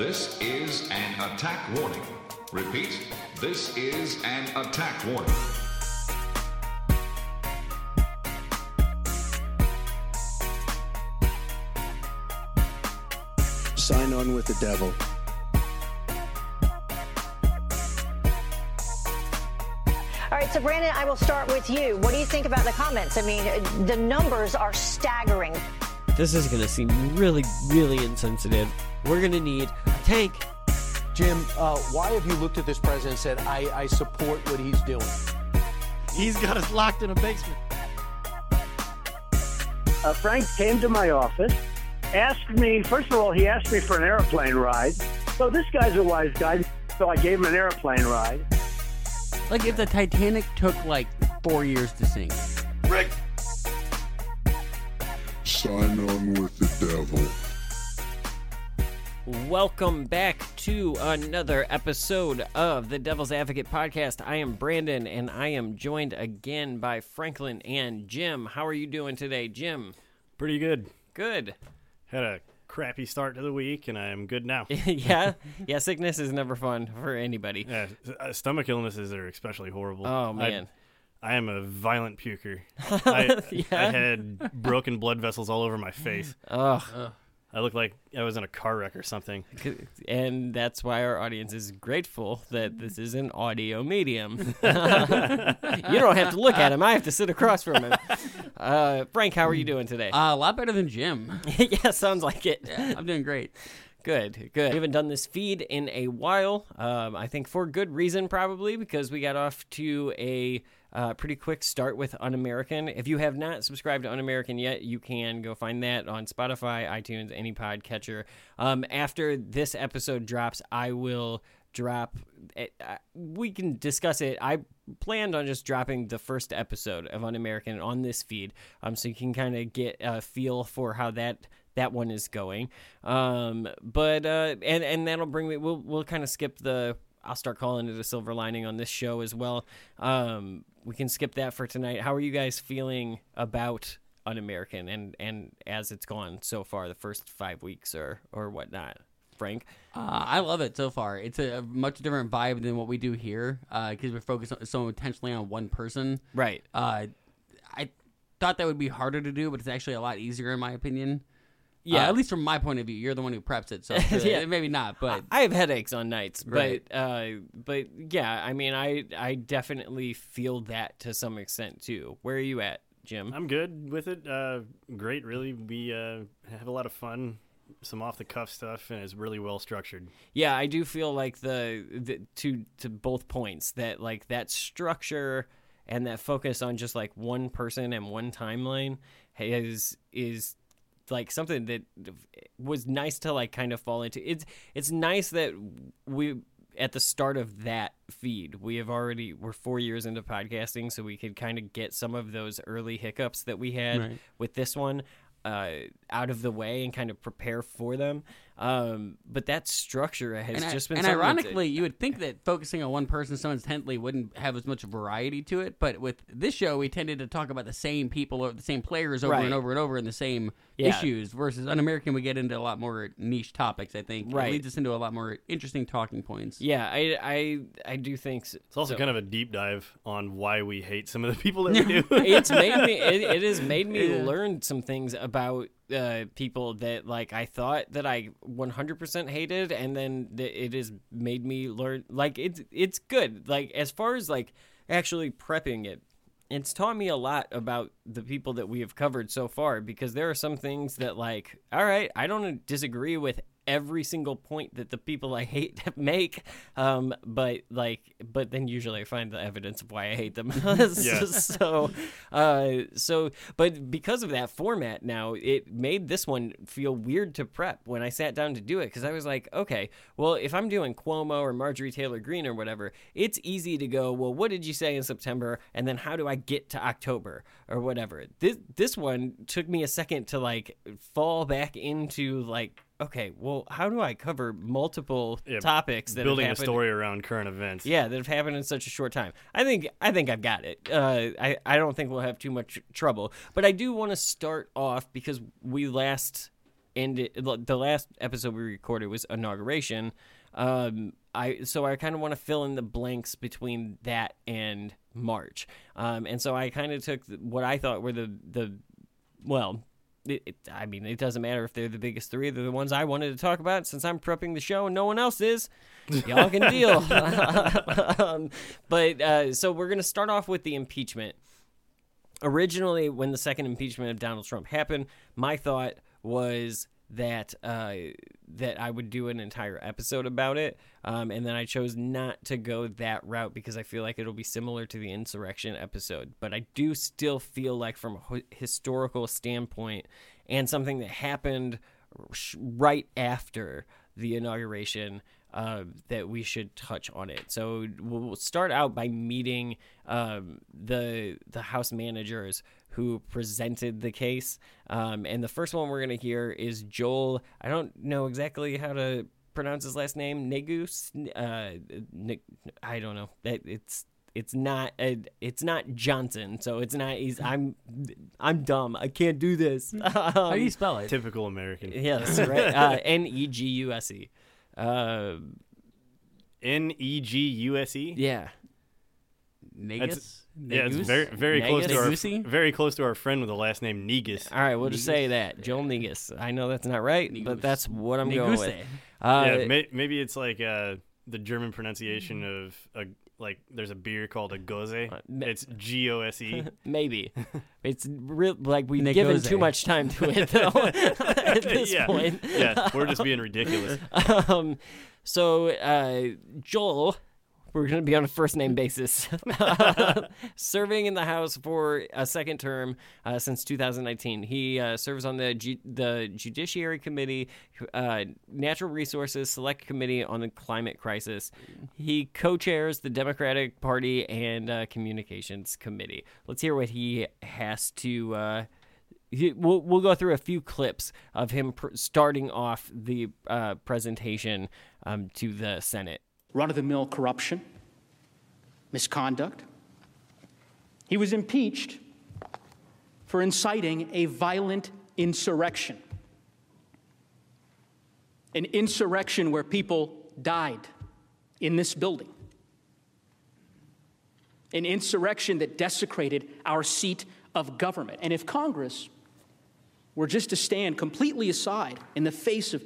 This is an attack warning. Repeat, this is an attack warning. Sign on with the devil. All right, so Brandon, I will start with you. What do you think about the comments? I mean, the numbers are staggering. This is going to seem really, really insensitive. We're going to need a tank. Jim, uh, why have you looked at this president and said, I, I support what he's doing? He's got us locked in a basement. uh, Frank came to my office, asked me, first of all, he asked me for an airplane ride. So this guy's a wise guy, so I gave him an airplane ride. Like if the Titanic took like four years to sink. Sign on with the devil. Welcome back to another episode of the Devil's Advocate podcast. I am Brandon and I am joined again by Franklin and Jim. How are you doing today, Jim? Pretty good. Good. Had a crappy start to the week, and I am good now. yeah. Yeah, sickness is never fun for anybody. yeah, uh, stomach illnesses are especially horrible. Oh, I- man. I, am a violent puker. I, Yeah. I had broken blood vessels all over my face. Ugh. I looked like I was in a car wreck or something. And that's why our audience is grateful that this is an audio medium. you don't have to look at him. I have to sit across from him. Uh, Frank, how are you doing today? Uh, a lot better than Jim. yeah, sounds like it. Yeah, I'm doing great. Good, good. We haven't done this feed in a while. Um, I think for good reason, probably because we got off to a uh, pretty quick start with Un American. If you have not subscribed to Un American yet, you can go find that on Spotify, iTunes, any podcatcher. Um, after this episode drops, I will drop. It, uh, we can discuss it. I planned on just dropping the first episode of Un American on this feed, um, so you can kind of get a feel for how that that one is going. Um, but uh, and and that'll bring me. We'll we'll kind of skip the. I'll start calling it a silver lining on this show as well. Um, we can skip that for tonight. How are you guys feeling about Un American and and as it's gone so far, the first five weeks or or whatnot? Frank, Uh, I love it so far. It's a, much different vibe than what we do here because we're focused on, so intentionally on one person. right? Uh, I thought that would be harder to do, but it's actually a lot easier in my opinion. Yeah. Uh, at least from my point of view. You're the one who preps it, so Yeah. maybe not. But I have headaches on nights, Right. but uh, but yeah, I mean, I I definitely feel that to some extent too. Where are you at, Jim? I'm good with it. Uh, great, really. We uh, have a lot of fun, some off the cuff stuff, and it's really well structured. Yeah, I do feel like the, the to to both points that like that structure and that focus on just like one person and one timeline is is like something that was nice to like kind of fall into. It's it's nice that we at the start of that feed we have already we're four years into podcasting so we could kind of get some of those early hiccups that we had Right. with this one uh, out of the way and kind of prepare for them. Um, but that structure has and, just been and something that's- ironically, you would think that focusing on one person so intently wouldn't have as much variety to it. But with this show, we tended to talk about the same people or the same players over Right. and over and over in the same Yeah. issues. Versus Un American, we get into a lot more niche topics. I think Right. it leads us into a lot more interesting talking points. yeah, I, I I do think so. It's also so. kind of a deep dive on why we hate some of the people that we do. it's made me it, it has made me Yeah. learn some things about uh, people that like I thought that I 100% hated and then th- it has made me learn like it's it's good. Like as far as like actually prepping it it's taught me a lot about the people that we have covered so far because there are some things that like all right I don't disagree with every single point that the people I hate make um but like but then usually I find the evidence of why I hate them. So uh so but because of that format now it made this one feel weird to prep when I sat down to do it because I was like okay well if I'm doing Cuomo or Marjorie Taylor Greene or whatever it's easy to go well what did you say in September? And then how do I get to October? or whatever. This this one took me a second to like fall back into like okay well how do I cover multiple Yeah, topics that have Building a story around current events. yeah, that have happened in such a short time. I think I think I've got it. Uh, I I don't think we'll have too much trouble. But I do want to start off because we last ended. The last episode we recorded was inauguration. Um, I so I kind of want to fill in the blanks between that and March. Um, and so I kind of took what I thought were the the well. It, it, I mean, it doesn't matter if they're the biggest three. They're the ones I wanted to talk about since I'm prepping the show and no one else is. Y'all can deal. um, but uh, so we're going to start off with the impeachment. Originally, when the second impeachment of Donald Trump happened, my thought was that uh, that I would do an entire episode about it, um, and then I chose not to go that route because I feel like it'll be similar to the insurrection episode. But I do still feel like, from a historical standpoint, and something that happened right after the inauguration, uh, that we should touch on it. So we'll start out by meeting um, the the House managers who presented the case. Um, and the first one we're going to hear is Joel. I don't know exactly how to pronounce his last name. Negus. Uh, I don't know. It's it's not uh, it's not Johnson, so it's not. He's I'm I'm dumb. I can't do this. Um, How do you spell it? Typical American. Yes, right. Uh, N e g u s e. Uh, N e g u s e. Yeah. Negus. Yeah, it's Negus? very very close to our Negusi? very close to our friend with the last name Negus. All right, we'll just say that Joel Negus. I know that's not right, but that's what I'm going with. Neguse. Uh, yeah, may, maybe it's like uh, the German pronunciation of a like. There's a beer called a Gose. ma- It's G O S E. Maybe it's real. Like we've given too much time to it though. at this yeah, point, yeah, we're just being ridiculous. um, so uh, Joel, we're going to be on a first name basis, serving in the House for a second term uh, since 2019. He uh, serves on the the Judiciary Committee, uh, Natural Resources Select Committee on the Climate Crisis. He co-chairs the Democratic Party and uh, Communications Committee. Let's hear what he has to. Uh, he- We'll, we'll go through a few clips of him pr- starting off the uh, presentation um, to the Senate. Run of the mill corruption, misconduct. He was impeached for inciting a violent insurrection. An insurrection where people died in this building. An insurrection that desecrated our seat of government. And if Congress were just to stand completely aside in the face of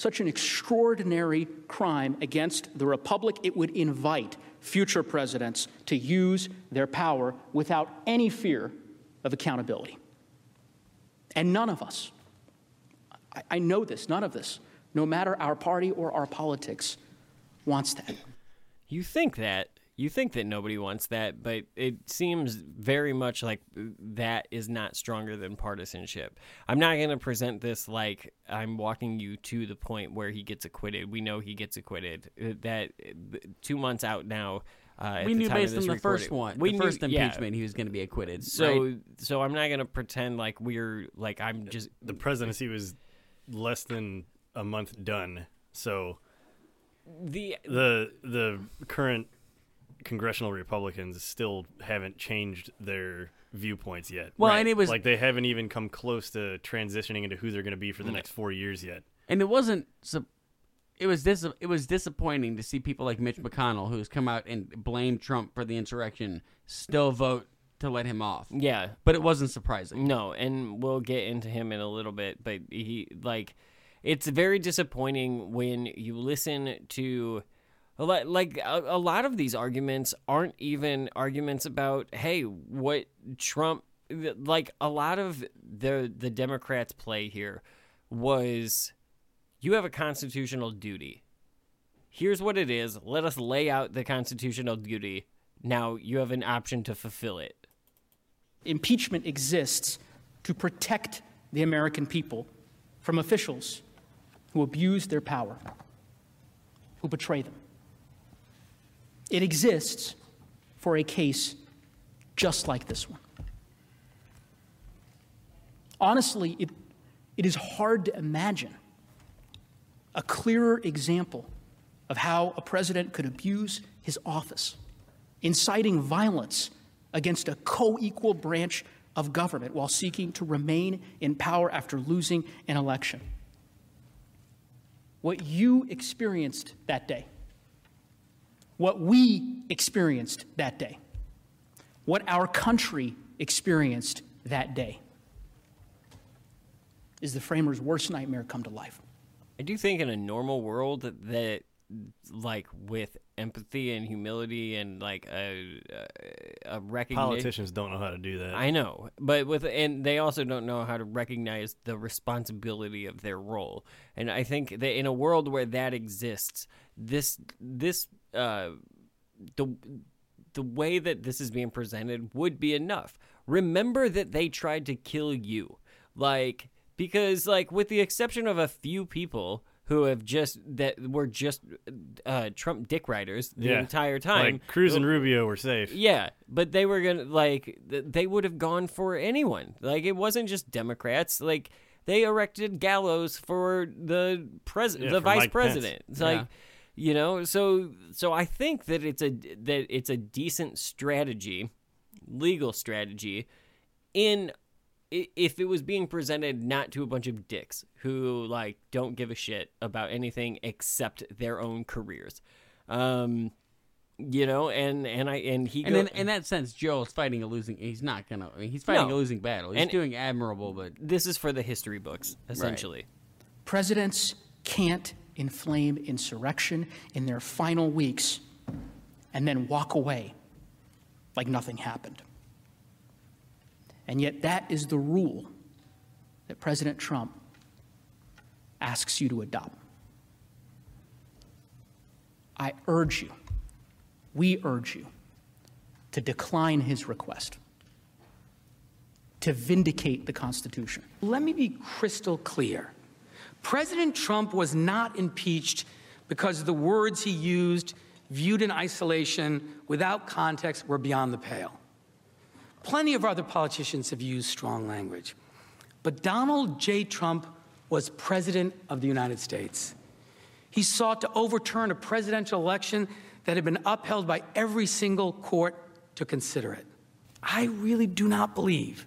such an extraordinary crime against the republic, it would invite future presidents to use their power without any fear of accountability. And none of us, I, I know this, none of this, no matter our party or our politics, wants that. You think that. You think that nobody wants that, but it seems very much like that is not stronger than partisanship. I'm not going to present this like I'm walking you to the point where he gets acquitted. We know he gets acquitted. Uh, That uh, two months out now. Uh, We knew time of based on this the first one, We the knew- first yeah. impeachment, he was going to be acquitted. So, right? so I'm not going to pretend like we're like I'm just The presidency was less than a month done, so the the the current congressional Republicans still haven't changed their viewpoints yet. Well, and it was like they haven't even come close to transitioning into who they're going to be for the next four years yet. and it wasn't. sup- It was dis- It was disappointing to see people like Mitch McConnell, who's come out and blamed Trump for the insurrection, still vote to let him off. yeah But it wasn't surprising. No, and we'll get into him in a little bit, but he like it's very disappointing when you listen to a lot, like a, a lot of these arguments aren't even arguments about hey, what Trump like a lot of the the Democrats play here was you have a constitutional duty. Here's what it is. Let us lay out the constitutional duty. Now you have an option to fulfill it. Impeachment exists to protect the American people from officials who abuse their power, who betray them. It exists for a case just like this one. Honestly, it, it is hard to imagine a clearer example of how a president could abuse his office, inciting violence against a co equal branch of government while seeking to remain in power after losing an election. what you experienced that day, what we experienced that day, what our country experienced that day is the framers' worst nightmare come to life. I do think in a normal world that, that like with empathy and humility and like a, a, a recognition. Politicians don't know how to do that. I know, but with and they also don't know how to recognize the responsibility of their role. And I think that in a world where that exists, this this uh the the way that this is being presented would be enough. Remember that they tried to kill you. Like because like with the exception of a few people who have just that were just uh, Trump dick riders the Yeah. entire time. Like Cruz and Rubio were safe. Yeah, but they were gonna like they would have gone for anyone. Like it wasn't just Democrats. Like they erected Gallows for the president, Yeah, the vice Mike Pence. president. It's like Yeah. You know, so so I think that it's a that it's a decent strategy, legal strategy, in if it was being presented not to a bunch of dicks who like don't give a shit about anything except their own careers. Um you know, and and I and he And go- in, in that sense, Joel's fighting a losing. He's not gonna. I mean, he's fighting No. a losing battle. He's And- doing admirable, but this is for the history books essentially. Presidents can't inflame insurrection in their final weeks and then walk away like nothing happened. And yet, that is the rule that President Trump asks you to adopt. I urge you, we urge you, to decline his request, to vindicate the Constitution. Let me be crystal clear. President Trump was not impeached because the words he used, viewed in isolation, without context, were beyond the pale. Plenty of other politicians have used strong language. But Donald J. Trump was President of the United States. He sought to overturn a presidential election that had been upheld by every single court to consider it. I really do not believe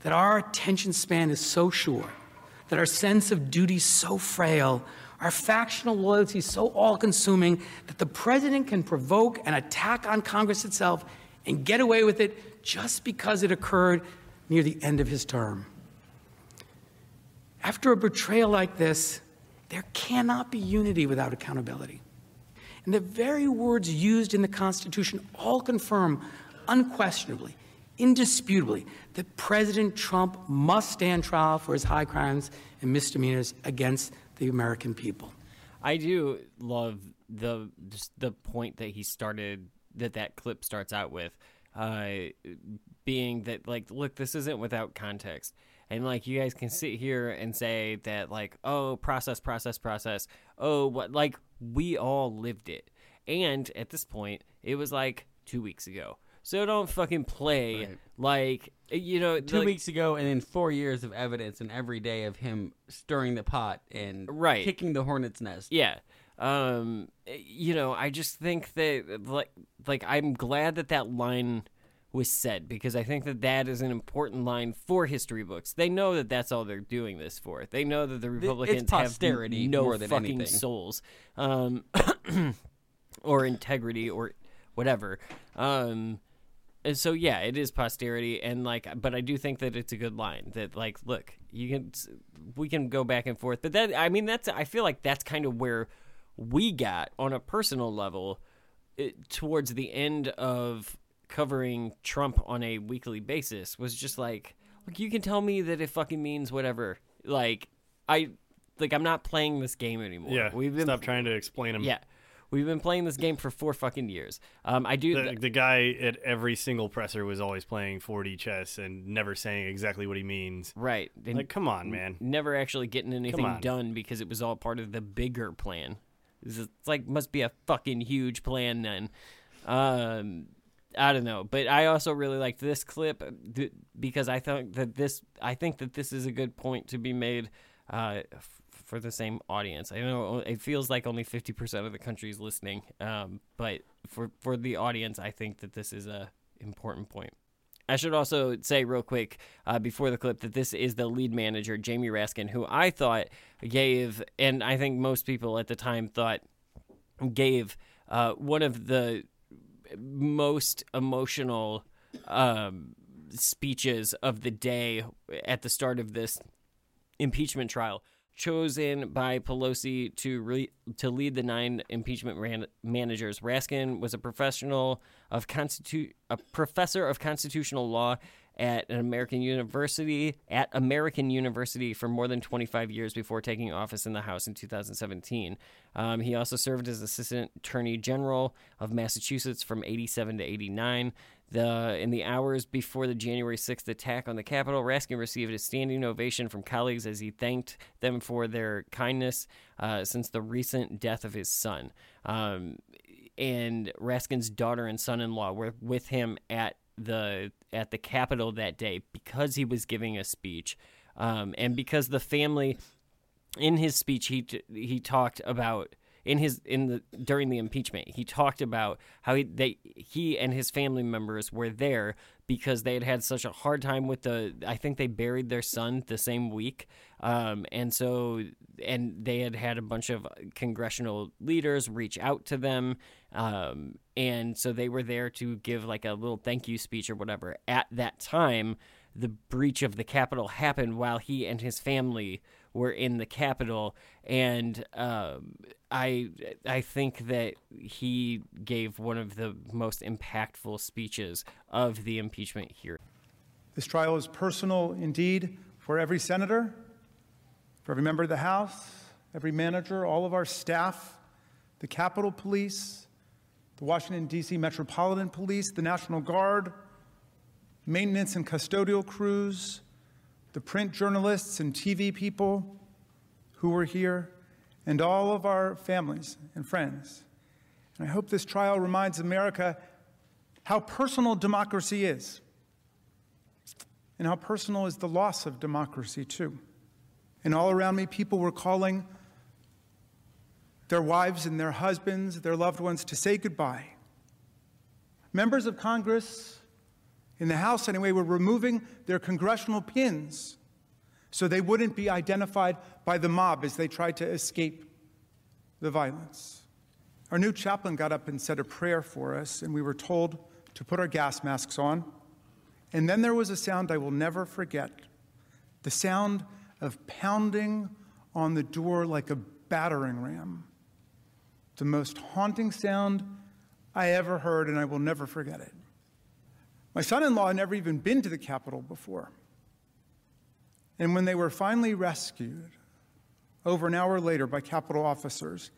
that our attention span is so short, that our sense of duty so frail, our factional loyalty so all consuming, that the president can provoke an attack on Congress itself and get away with it just because it occurred near the end of his term. After a betrayal like this, there cannot be unity without accountability. And the very words used in the Constitution all confirm unquestionably, indisputably, that President Trump must stand trial for his high crimes and misdemeanors against the American people. I do love the just the point that he started that that clip starts out with, uh, being that like, look, this isn't without context, and like you guys can sit here and say that like, oh, process, process, process, oh, what, like we all lived it, and at this point, it was like two weeks ago, so don't fucking play like you know two like- weeks ago, and then four years of evidence, and every day of him stirring the pot and Right. kicking the hornet's nest. Yeah. Um, you know, I just think that like like I'm glad that that line was said because I think that that is an important line for history books. They know that that's all they're doing this for. They know that the Republicans posterity have no more than fucking anything. souls, um, or integrity or whatever. Um, so yeah, it is posterity, and like, but I do think that it's a good line. That like, look, you can, we can go back and forth, but that I mean, that's I feel like that's kind of where we got on a personal level it, towards the end of covering Trump on a weekly basis was just like, look, you can tell me that it fucking means whatever. Like, I like I'm not playing this game anymore. Yeah, we've been stop trying to explain him. yeah. We've been playing this game for four fucking years. Um, I do. The, the guy at every single presser was always playing 4D chess and never saying exactly what he means. Right. And Like, come on, man. Never actually getting anything done because it was all part of the bigger plan. It's like must be a fucking huge plan then. Um, I don't know, but I also really liked this clip uh, th- because I thought that this. I think that this is a good point to be made. Uh, for the same audience, I know it feels like only fifty percent of the country is listening, um, but for for the audience, I think that this is a important point. I should also say real quick uh, before the clip that this is the lead manager, Jamie Raskin, who I thought gave, and I think most people at the time thought gave uh, one of the most emotional um, speeches of the day at the start of this impeachment trial. Chosen by Pelosi to re- to lead the nine impeachment ran- managers, Raskin was a professional of constitu- a professor of constitutional law at an American university at American University for more than 25 years before taking office in the House in 2017. Um, he also served as Assistant Attorney General of Massachusetts from 87 to 89. The in the hours before the January 6th attack on the Capitol, Raskin received a standing ovation from colleagues as he thanked them for their kindness uh, since the recent death of his son. Um, and Raskin's daughter and son-in-law were with him at the at the Capitol that day because he was giving a speech, um, and because the family, in his speech, he he talked about in his in the during the impeachment he talked about how he they he and his family members were there because they had had such a hard time with the I think they buried their son the same week. Um, and so and they had had a bunch of congressional leaders reach out to them. Um, and so they were there to give like a little thank you speech or whatever. At that time the breach of the Capitol happened while he and his family were in the Capitol, and um, I I think that he gave one of the most impactful speeches of the impeachment hearing. This trial is personal indeed for every senator, for every member of the House, every manager, all of our staff, the Capitol Police, the Washington, D.C. Metropolitan Police, the National Guard, maintenance and custodial crews, the print journalists and TV people who were here, and all of our families and friends. And I hope this trial reminds America how personal democracy is, and how personal is the loss of democracy, too. And all around me, people were calling their wives and their husbands, their loved ones, to say goodbye. Members of Congress, in the House anyway, were removing their congressional pins so they wouldn't be identified by the mob as they tried to escape the violence. Our new chaplain got up and said a prayer for us, and we were told to put our gas masks on. And then there was a sound I will never forget the sound of pounding on the door like a battering ram. The most haunting sound I ever heard, and I will never forget it. My son in law had never even been to the Capitol before. And when they were finally rescued, over an hour later, by Capitol officers,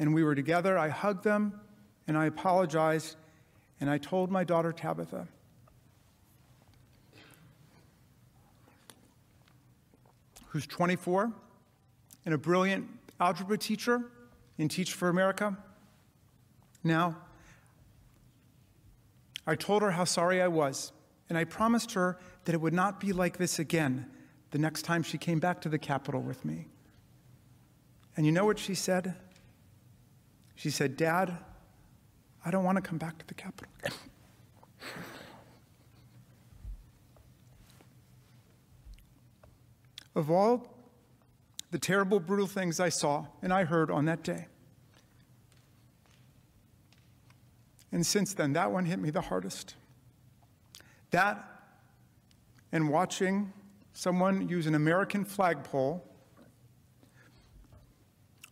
and we were together, I hugged them and I apologized and I told my daughter Tabitha, who's 24 and a brilliant algebra teacher in Teach for America. Now, I told her how sorry I was, and I promised her that it would not be like this again the next time she came back to the Capitol with me. And you know what she said? She said, Dad, I don't want to come back to the Capitol. of all the terrible, brutal things I saw and I heard on that day, and since then, that one hit me the hardest. That and watching someone use an American flagpole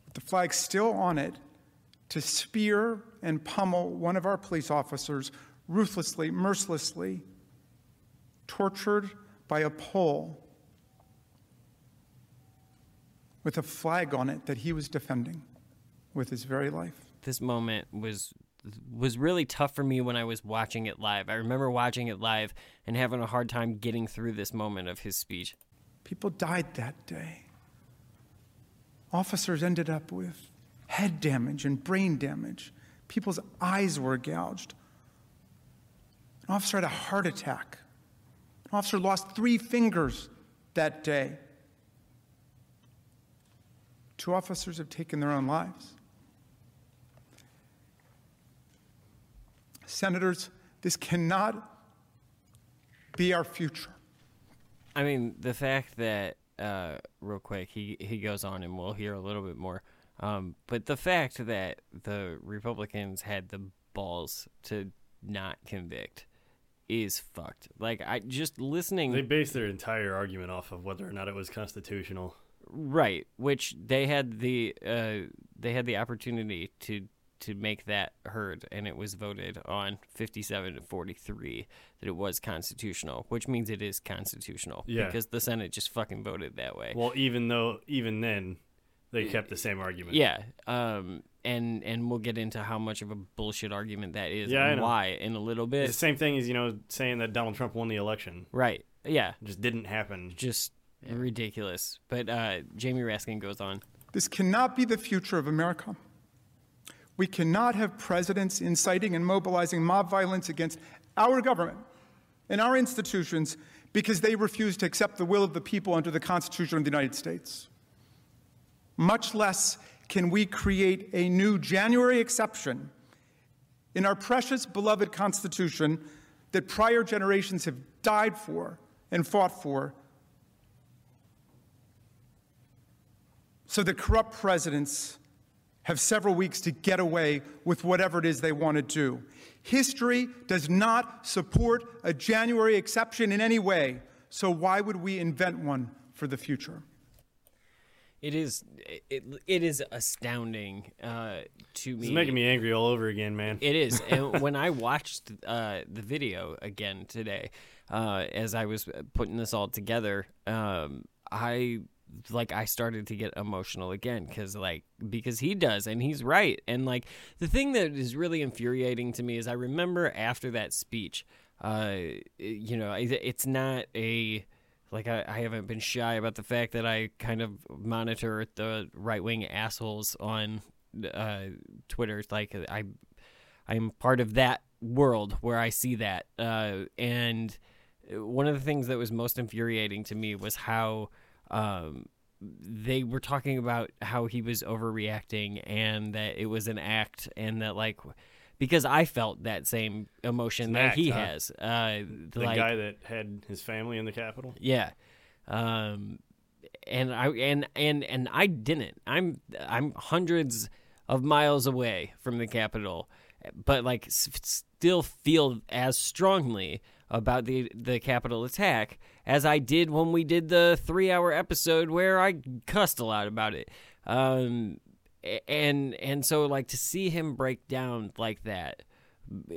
with the flag still on it to spear and pummel one of our police officers ruthlessly, mercilessly, tortured by a pole with a flag on it that he was defending with his very life. This moment was was really tough for me when I was watching it live. I remember watching it live and having a hard time getting through this moment of his speech. People died that day. Officers ended up with head damage and brain damage. People's eyes were gouged. An officer had a heart attack. An officer lost three fingers that day. Two officers have taken their own lives. Senators, this cannot be our future. I mean, the fact that uh, real quick, he he goes on, and we'll hear a little bit more. Um, but the fact that the Republicans had the balls to not convict is fucked. Like I just listening. They based their entire argument off of whether or not it was constitutional. Right, which they had the uh, they had the opportunity to to make that heard, and it was voted on fifty-seven to forty-three that it was constitutional, which means it is constitutional Yeah. because the Senate just fucking voted that way. Well, even though even then, they kept the same argument. Yeah, um, and and we'll get into how much of a bullshit argument that is Yeah, and why in a little bit. It's the same thing as you know saying that Donald Trump won the election. Right. Yeah. It just didn't happen. Just ridiculous. But uh, Jamie Raskin goes on. This cannot be the future of America. We cannot have presidents inciting and mobilizing mob violence against our government and our institutions because they refuse to accept the will of the people under the Constitution of the United States. Much less can we create a new January exception in our precious, beloved Constitution that prior generations have died for and fought for so that corrupt presidents have several weeks to get away with whatever it is they want to do. History does not support a January exception in any way, so why would we invent one for the future? It is it, it is astounding uh, to me. It's making me angry all over again, man. It is. and when I watched uh, the video again today, uh, as I was putting this all together, um, I like I started to get emotional again because like because he does and he's right and like the thing that is really infuriating to me is I remember after that speech, uh, you know, it's not a like I, I haven't been shy about the fact that I kind of monitor the right wing assholes on uh, Twitter. Like I, I'm part of that world where I see that. Uh, and one of the things that was most infuriating to me was how um, they were talking about how he was overreacting and that it was an act and that like because I felt that same emotion An that act, he huh? has. Uh, The like, guy that had his family in the Capitol. yeah. Um and I and and and I didn't. I'm I'm hundreds of miles away from the Capitol, but like s- still feel as strongly about the the Capitol attack as I did when we did the 3-hour episode where I cussed a lot about it. Um and and so like to see him break down like that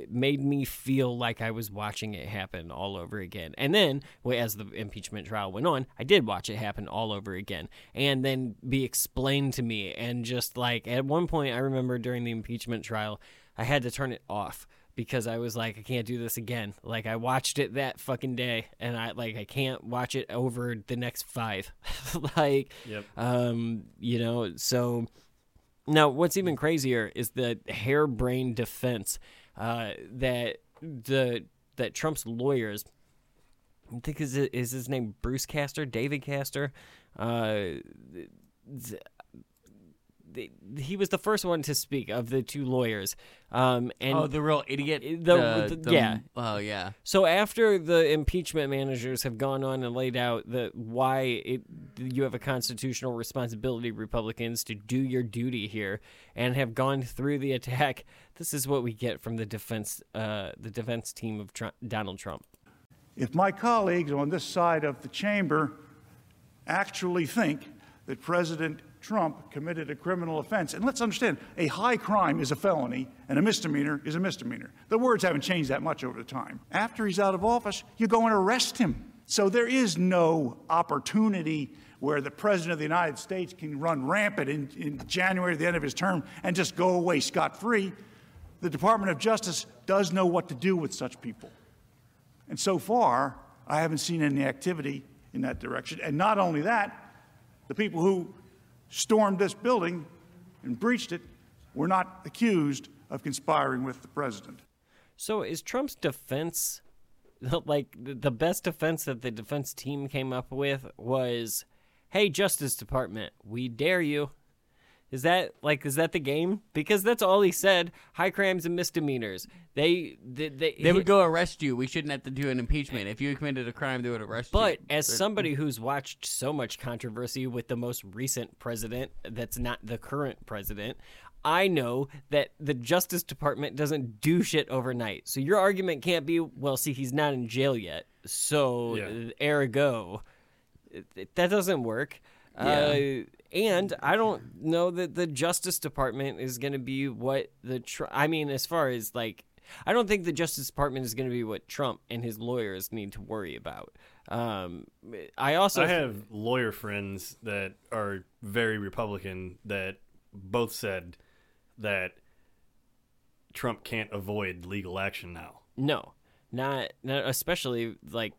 made me feel like I was watching it happen all over again. And then, as the impeachment trial went on, I did watch it happen all over again, and then be explained to me. And just like at one point, I remember during the impeachment trial, I had to turn it off because I was like, I can't do this again. Like I watched it that fucking day, and I like I can't watch it over the next five. like, Yep. um, you know, so. Now, what's even crazier is the harebrained defense uh, that the that Trump's lawyers. I think is is his name Bruce Castor, David Castor. Uh, th- th- he was the first one to speak of the two lawyers. Um, and oh, the real idiot. the- the- the- the- yeah. Oh, yeah. So after the impeachment managers have gone on and laid out the why it, you have a constitutional responsibility, Republicans, to do your duty here, and have gone through the attack, this is what we get from the defense, uh, the defense team of Trump, Donald Trump. If my colleagues on this side of the chamber actually think that President Trump committed a criminal offense, and let's understand, a high crime is a felony and a misdemeanor is a misdemeanor. The words haven't changed that much over the time. After he's out of office, you go and arrest him. So there is no opportunity where the President of the United States can run rampant in, in January the end of his term and just go away scot free. The Department of Justice does know what to do with such people. And so far, I haven't seen any activity in that direction. And not only that, the people who stormed this building and breached it were not accused of conspiring with the president. So is Trump's defense like the best defense that the defense team came up with was, "Hey, Justice Department, we dare you Is that like is that the game? Because that's all he said. High crimes and misdemeanors. They they they, They would go arrest you. We shouldn't have to do an impeachment. If you committed a crime, they would arrest you. But as somebody who's watched so much controversy with the most recent president that's not the current president, I know that the Justice Department doesn't do shit overnight. So your argument can't be, well, see, he's not in jail yet. So, Yeah. ergo, it- it- that doesn't work. Uh, and I don't know that the Justice Department is going to be what the. Tr- I mean, as far as like. I don't think the Justice Department is going to be what Trump and his lawyers need to worry about. Um, I also I have lawyer friends that are very Republican that both said that Trump can't avoid legal action now. no, not, not especially like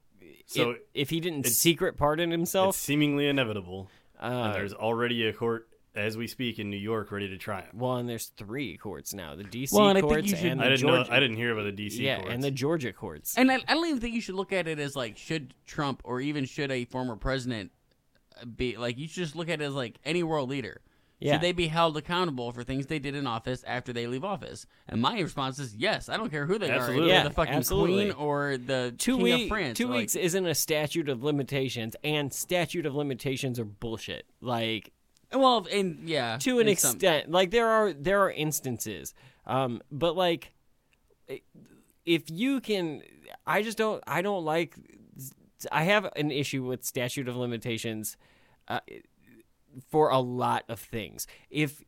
So if, if he didn't secret pardon himself. It's seemingly inevitable. Uh, and there's already a court as we speak in New York ready to try him. Well, and there's three courts now: the D.C. Well, and I think courts you should- and the I didn't Georgia. know. I didn't hear about the D.C. Yeah, courts. and the Georgia courts. And I, I don't even think you should look at it as like should Trump or even should a former president be like you should just look at it as like any world leader. Yeah. Should they be held accountable for things they did in office after they leave office? And my response is yes. I don't care who they Absolutely. are, Yeah, the fucking absolutely. queen or the two king week- of France. Two Like, weeks isn't a statute of limitations, and statute of limitations are bullshit. Like Well, and yeah, to an in some- extent, like there are there are instances, um, but like if you can, I just don't. I don't like. I have an issue with statute of limitations. Uh, for a lot of things. If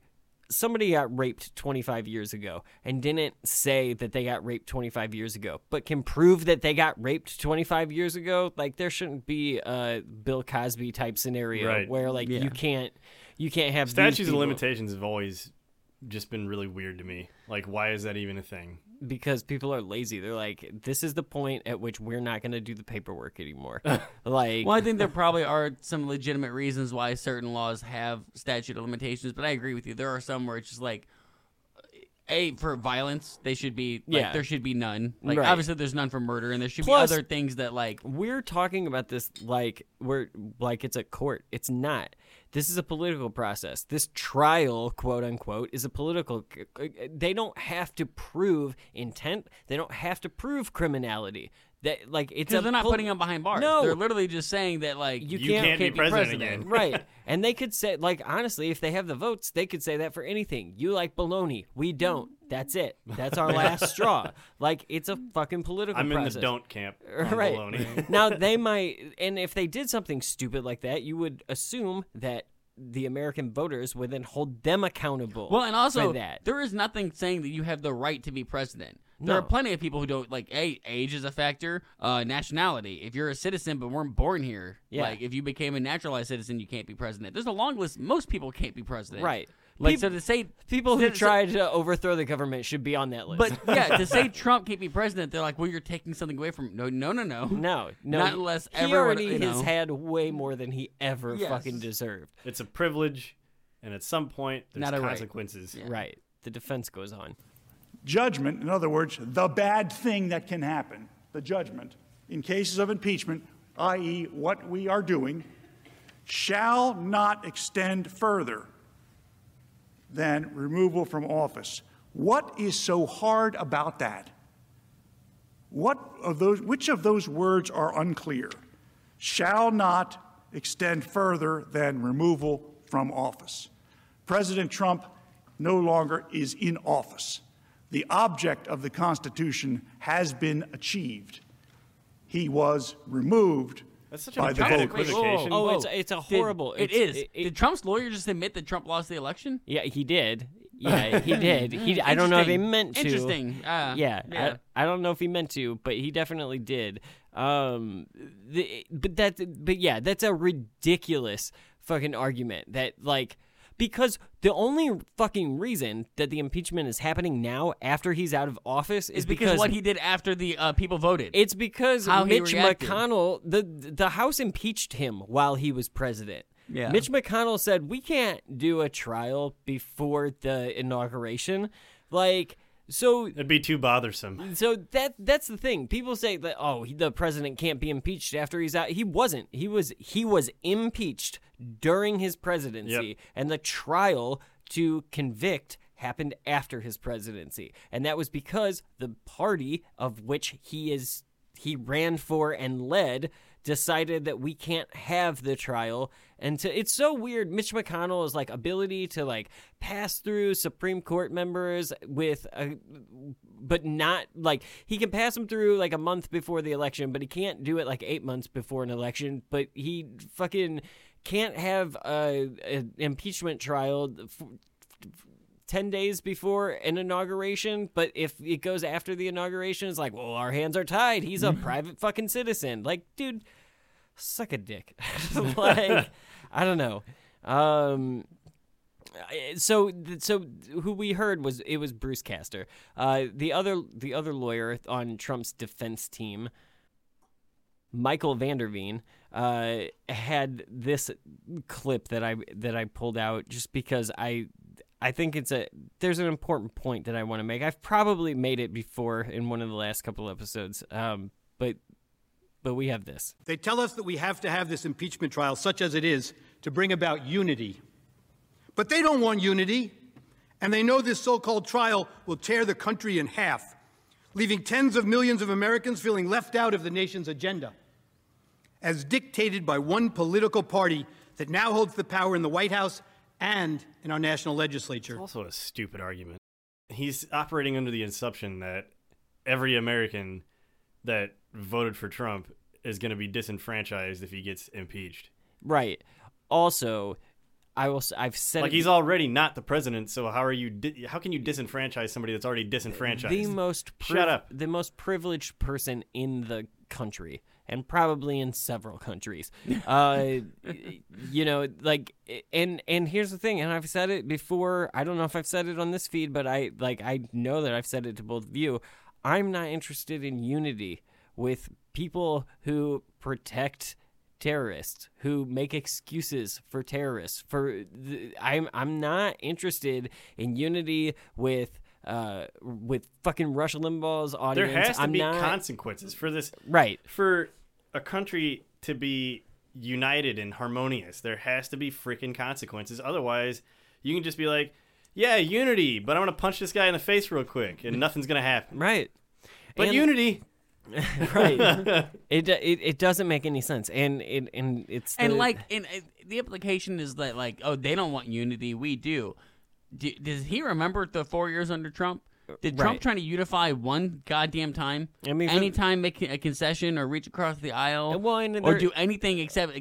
somebody got raped 25 years ago and didn't say that they got raped 25 years ago, but can prove that they got raped 25 years ago, like there shouldn't be a Bill Cosby type scenario Right. where like Yeah. you can't you can't have these statutes of limitations have always just been really weird to me. Like, why is that even a thing? Because people are lazy. They're like, this is the point at which we're not going to do the paperwork anymore. like, Well, I think there probably are some legitimate reasons why certain laws have statute of limitations, but I agree with you. There are some where it's just like, a for violence, they should be like Yeah. there should be none. Like Right. obviously there's none for murder, and there should Plus- be other things that like we're talking about this like we're like it's a court. It's not. This is a political process. This trial, quote unquote, is a political. They don't have to prove intent. They don't have to prove criminality. That like it's a because they're not pol- putting them behind bars. No. they're literally just saying that like You You can't, can't be president again. right? And they could say, like, honestly, if they have the votes, they could say that for anything. You like baloney, we don't. That's it. That's our last straw. Like, it's a fucking political. I'm in process. the don't camp. on right baloney. now they might and if they did something stupid like that you would assume that the american voters would then hold them accountable Well, and also that there is nothing saying that you have the right to be president. There No. are plenty of people who don't like. A age is a factor. Uh, nationality. If you're a citizen but weren't born here, Yeah. like if you became a naturalized citizen, you can't be president. There's a long list. Most people can't be president. right Like Peop- so to say people who so- tried to overthrow the government should be on that list But yeah, to say Trump can't be president, they're like, well, you're taking something away from. No, no, no, no. no no Not unless he everyone, already you know. has had way more than he ever Yes. fucking deserved it's a privilege, and at some point, there's Not a right. consequences. right the defense goes on Judgment, in other words, the bad thing that can happen, the judgment, in cases of impeachment, i.e., what we are doing, shall not extend further than removal from office. What is so hard about that? What of those, which of those words are unclear? Shall not extend further than removal from office. President Trump no longer is in office. The object of the Constitution has been achieved. He was removed That's such a by the bad voters. equivocation. oh it's it's a horrible it it's- is. it- it- Did Trump's lawyer just admit that Trump lost the election? yeah he did yeah he did he i don't know if he Interesting. meant to Interesting. Uh, yeah, yeah. I, I don't know if he meant to, but he definitely did. Um, the, but that, but yeah, that's a ridiculous fucking argument. That like, because the only fucking reason that the impeachment is happening now after he's out of office is It's because, what he did after the uh, people voted. it's because How Mitch. McConnell, the the House impeached him while he was president. Yeah. Mitch McConnell said we can't do a trial before the inauguration, like so. It'd be too bothersome. So that that's the thing. People say that oh, he, the president can't be impeached after he's out. He wasn't. He was he was impeached during his presidency, Yep. and the trial to convict happened after his presidency. And that was because the party of which he is he ran for and led decided that we can't have the trial and to, it's so weird mitch mcconnell's like ability to like pass through supreme court members with a but not like he can pass them through like a month before the election but he can't do it like eight months before an election but he fucking can't have a, an impeachment trial f- 10 days before an inauguration, but if it goes after the inauguration, it's like, well, our hands are tied. He's a private fucking citizen. Like, dude, suck a dick. like, I don't know. Um, so so who we heard was it was Bruce Castor. Uh, the other the other lawyer on Trump's defense team, Michael van der Veen, uh, had this clip that I that I pulled out just because I I think it's a there's an important point that I want to make. I've probably made it before in one of the last couple episodes, um, but but we have this. They tell us that we have to have this impeachment trial, such as it is, to bring about unity. But they don't want unity, and they know this so called trial will tear the country in half, leaving tens of millions of Americans feeling left out of the nation's agenda. As dictated by one political party that now holds the power in the White House and in our national legislature. It's also a stupid argument. He's operating under the assumption that every American that voted for Trump is going to be disenfranchised if he gets impeached. Right. Also, I will. I've said Like it he's already not the president, so how are you? Di- how can you disenfranchise somebody that's already disenfranchised? the most Shut up. the most privileged person in the country and probably in several countries uh you know like and and here's the thing and i've said it before i don't know if i've said it on this feed but i like i know that i've said it to both of you i'm not interested in unity with people who protect terrorists who make excuses for terrorists for i'm i'm not interested in unity with uh with fucking Rush Limbaugh's audience. there has to I'm be not consequences for this. Right. For a country to be united and harmonious, there has to be freaking consequences. Otherwise, you can just be like, "Yeah, unity," but I'm gonna punch this guy in the face real quick, and nothing's gonna happen. Right. But And- unity. right. it, do- it it doesn't make any sense, and it and it's and like, and uh, the implication is that like, oh, they don't want unity, we do. do does he remember the four years under Trump? Did Trump Right. trying to unify one goddamn time? I mean, anytime make a concession or reach across the aisle, well, or do anything except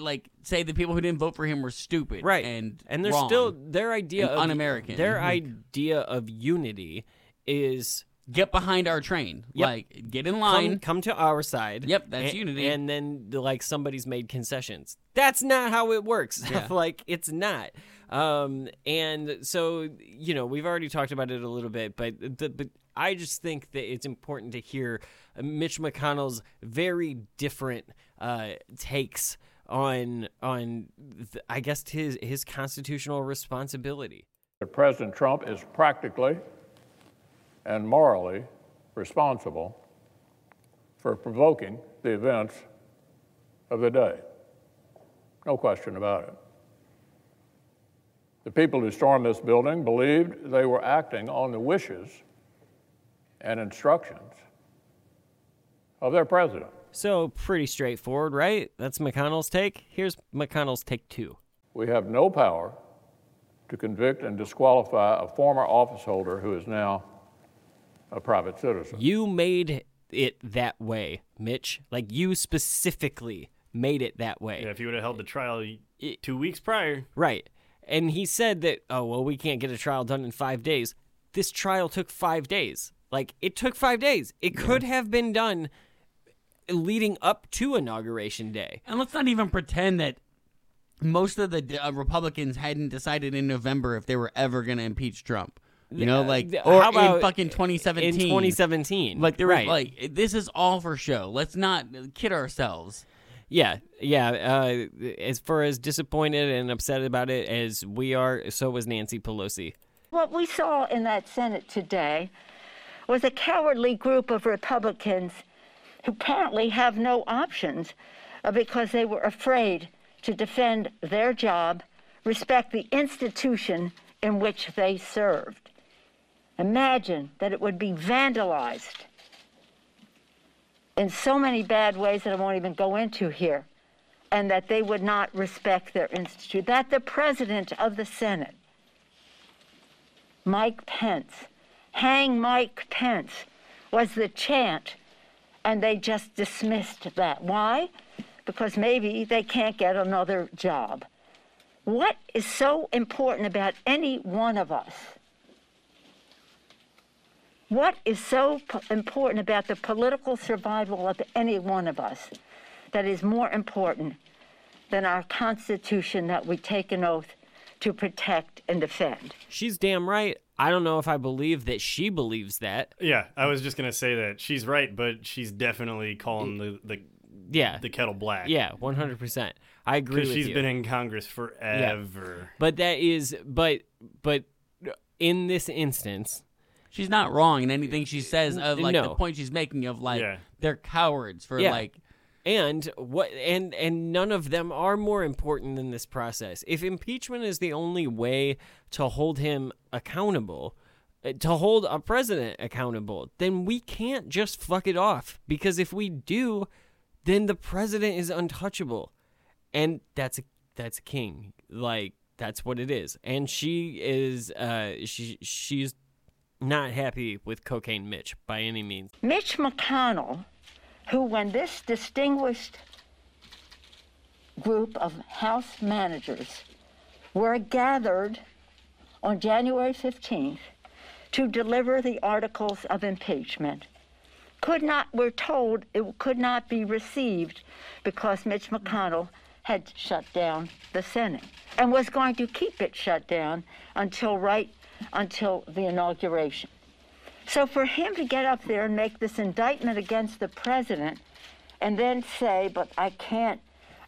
like say the people who didn't vote for him were stupid, right And and wrong still their idea of un-American. Their Mhm. idea of unity is get behind our train, Yep. like get in line. Come, come to our side. Yep, that's and, unity. And then like somebody's made concessions. That's not how it works. Yeah. like it's not. Um, and so you know we've already talked about it a little bit, but the, but I just think that it's important to hear Mitch McConnell's very different uh, takes on on th- I guess his his constitutional responsibility. President Trump is practically and morally responsible for provoking the events of the day. No question about it. The people who stormed this building believed they were acting on the wishes and instructions of their president. So pretty straightforward, right? That's McConnell's take. Here's McConnell's take two. We have no power to convict and disqualify a former office holder who is now a private citizen. You made it that way, Mitch. Like you specifically made it that way. Yeah, if you would have held the trial two weeks prior, Right. And he said that, oh, well, we can't get a trial done in five days. This trial took five days. Like, it took five days. It could have been done leading up to Inauguration Day. And let's not even pretend that most of the uh, Republicans hadn't decided in November if they were ever going to impeach Trump. You know, like or in fucking 2017. in 2017, like there right. was like this is all for show. Let's not kid ourselves. Yeah, yeah. Uh, as far as disappointed and upset about it as we are, so was Nancy Pelosi. What we saw in that Senate today was a cowardly group of Republicans who apparently have no options uh, because they were afraid to defend their job, respect the institution in which they served. Imagine that it would be vandalized in so many bad ways that I won't even go into here, and that they would not respect their institute. That the president of the Senate, Mike Pence, hang Mike Pence, was the chant, and they just dismissed that. Why? Because maybe they can't get another job. What is so important about any one of us? What is so p- important about the political survival of any one of us that is more important than our Constitution that we take an oath to protect and defend? She's damn right. I don't know if I believe that she believes that. Yeah, I was just gonna say that she's right, but she's definitely calling the the Yeah. the kettle black. Yeah, one hundred percent. I agree because with she's you. been in Congress forever. But that is, but but in this instance, She's not wrong in anything she says of like the point she's making of like Yeah. they're cowards for yeah. like and what and and none of them are more important than this process. If impeachment is the only way to hold him accountable, uh, to hold a president accountable, then we can't just fuck it off because if we do, then the president is untouchable. And that's a that's a king. Like that's what it is. And she is uh she she's not happy with cocaine Mitch by any means. Mitch McConnell, who, when this distinguished group of House managers were gathered on January 15th to deliver the articles of impeachment, could not, we're told it could not be received because Mitch McConnell had shut down the Senate and was going to keep it shut down until right until the inauguration. So for him to get up there and make this indictment against the president and then say, but I can't,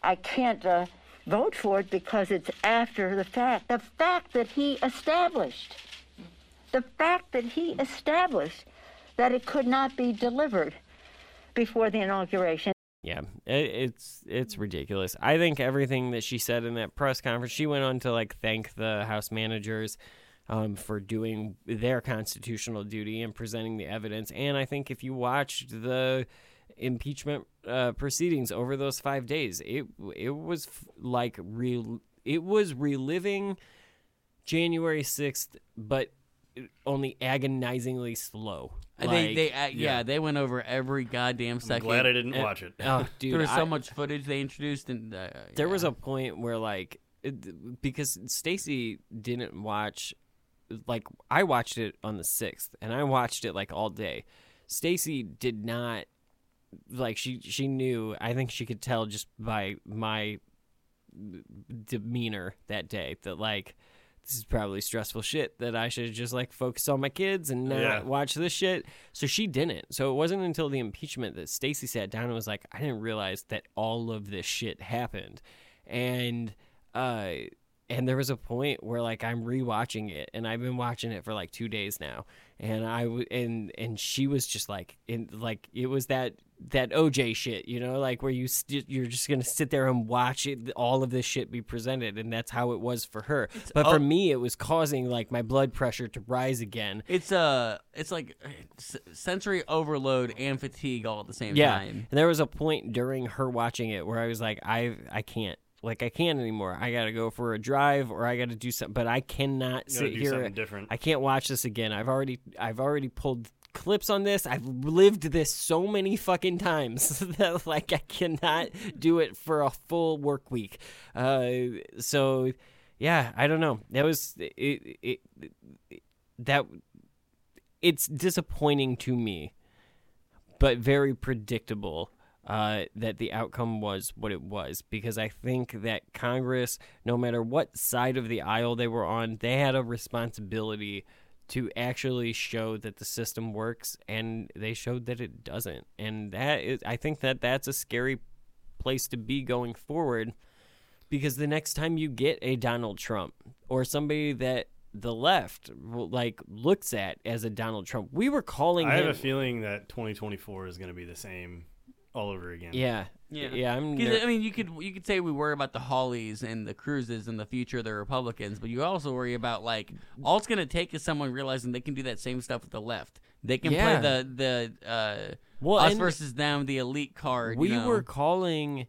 I can't uh, vote for it because it's after the fact. The fact that he established, the fact that he established that it could not be delivered before the inauguration. Yeah, it's it's ridiculous. I think everything that she said in that press conference, she went on to like thank the House managers um, for doing their constitutional duty and presenting the evidence. And I think if you watched the impeachment uh, proceedings over those five days, it it was f- like real. It was reliving January sixth, but only agonizingly slow. they Like, they uh, yeah. they went over every goddamn second. glad I didn't And- watch it. Oh, dude, there was so I- much footage they introduced, and uh, There was a point where like it, because Stacy didn't watch like I watched it on the 6th and I watched it like all day. Stacy did not like she she knew I think she could tell just by my demeanor that day that like this is probably stressful shit that I should just like focus on my kids and not Yeah. watch this shit. So she didn't. So it wasn't until the impeachment that Stacy sat down and was like, I didn't realize that all of this shit happened. And uh and there was a point where like I'm rewatching it and I've been watching it for like 2 days now and I w- and and she was just like in like it was that that OJ shit, you know, like where you st- you're just going to sit there and watch it all of this shit be presented and that's how it was for her. but for oh- me it was causing like my blood pressure to rise again. It's uh, it's like s- sensory overload and fatigue all at the same yeah. time. And there was a point during her watching it where I was like, I I can't. Like I can't anymore. I gotta go for a drive or I gotta do something. But I cannot sit here. different. I can't watch this again. I've already I've already pulled clips on this. I've lived this so many fucking times that like I cannot do it for a full work week. Uh, so yeah, I don't know. That was it, it, it that it's disappointing to me but very predictable uh, that the outcome was what it was because I think that Congress, no matter what side of the aisle they were on, they had a responsibility to actually show that the system works, and they showed that it doesn't. And that is, I think that that's a scary place to be going forward because the next time you get a Donald Trump or somebody that the left like looks at as a Donald Trump, we were calling I him. have a feeling that 2024 is going to be the same all over again. Yeah, yeah. I'm. 'Cause, ner- I mean, you could you could say we worry about the Hawleys and the Cruzes and the future of the Republicans, but you also worry about like all it's gonna take is someone realizing they can do that same stuff with the left. They can Yeah. play the the uh, Well, us versus them, the elite card. we you know? were calling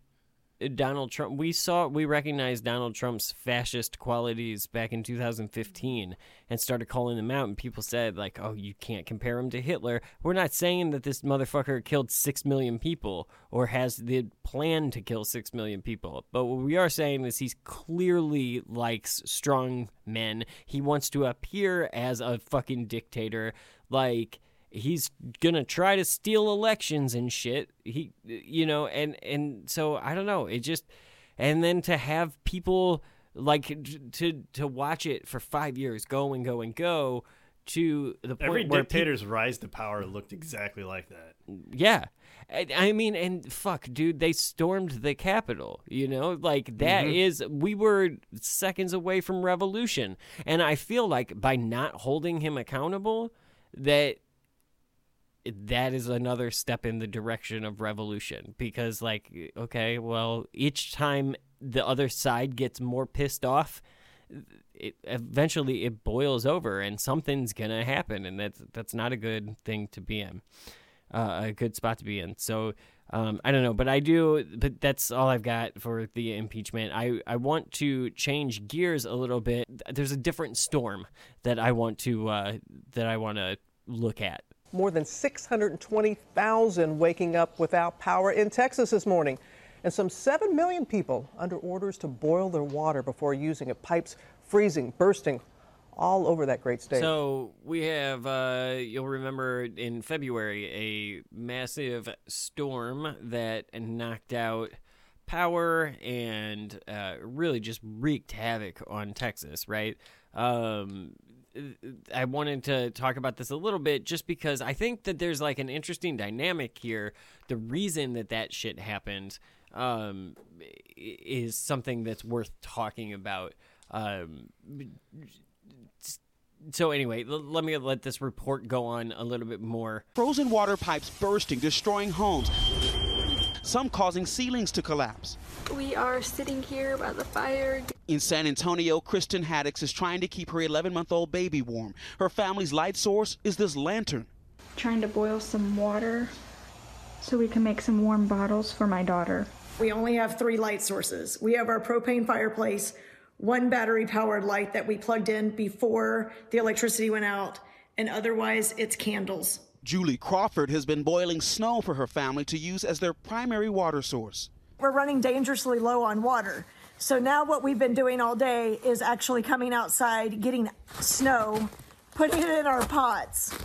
Donald Trump. We saw we recognized Donald Trump's fascist qualities back in 2015 and started calling them out. And people said like, "Oh, you can't compare him to Hitler." We're not saying that this motherfucker killed six million people or has the plan to kill six million people. But what we are saying is he's clearly likes strong men. He wants to appear as a fucking dictator. Like he's gonna try to steal elections and shit he you know and and so i don't know it just and then to have people like to to watch it for five years go and go and go to the point Every dictator's rise to power looked exactly like that. yeah. I, I mean, and fuck, dude, they stormed the Capitol. You know, like that is Mhm. we were seconds away from revolution. And I feel like by not holding him accountable, that that is another step in the direction of revolution because like okay well each time the other side gets more pissed off it eventually it boils over and something's gonna happen and that's that's not a good thing to be in uh, a good spot to be in so um, I don't know, but I do. But that's all I've got for the impeachment. I, I want to change gears a little bit. There's a different storm that I want to uh, that I want to look at. More than 620,000 waking up without power in Texas this morning. And some 7 million people under orders to boil their water before using it. Pipes freezing, bursting all over that great state. So we have, uh, you'll remember in February, a massive storm that knocked out power and uh, really just wreaked havoc on Texas, right? Um, I wanted to talk about this a little bit just because I think that there's like an interesting dynamic here. The reason that that shit happened um, is something that's worth talking about. Um, so anyway, l- let me let this report go on a little bit more. Frozen water pipes bursting, destroying homes, some causing ceilings to collapse. We are sitting here by the fire. In San Antonio, Kristen Haddix is trying to keep her 11 month old baby warm. Her family's light source is this lantern. Trying to boil some water so we can make some warm bottles for my daughter. We only have three light sources. We have our propane fireplace, one battery powered light that we plugged in before the electricity went out, and otherwise it's candles. Julie Crawford has been boiling snow for her family to use as their primary water source. We're running dangerously low on water. So now what we've been doing all day is actually coming outside, getting snow, putting it in our pots,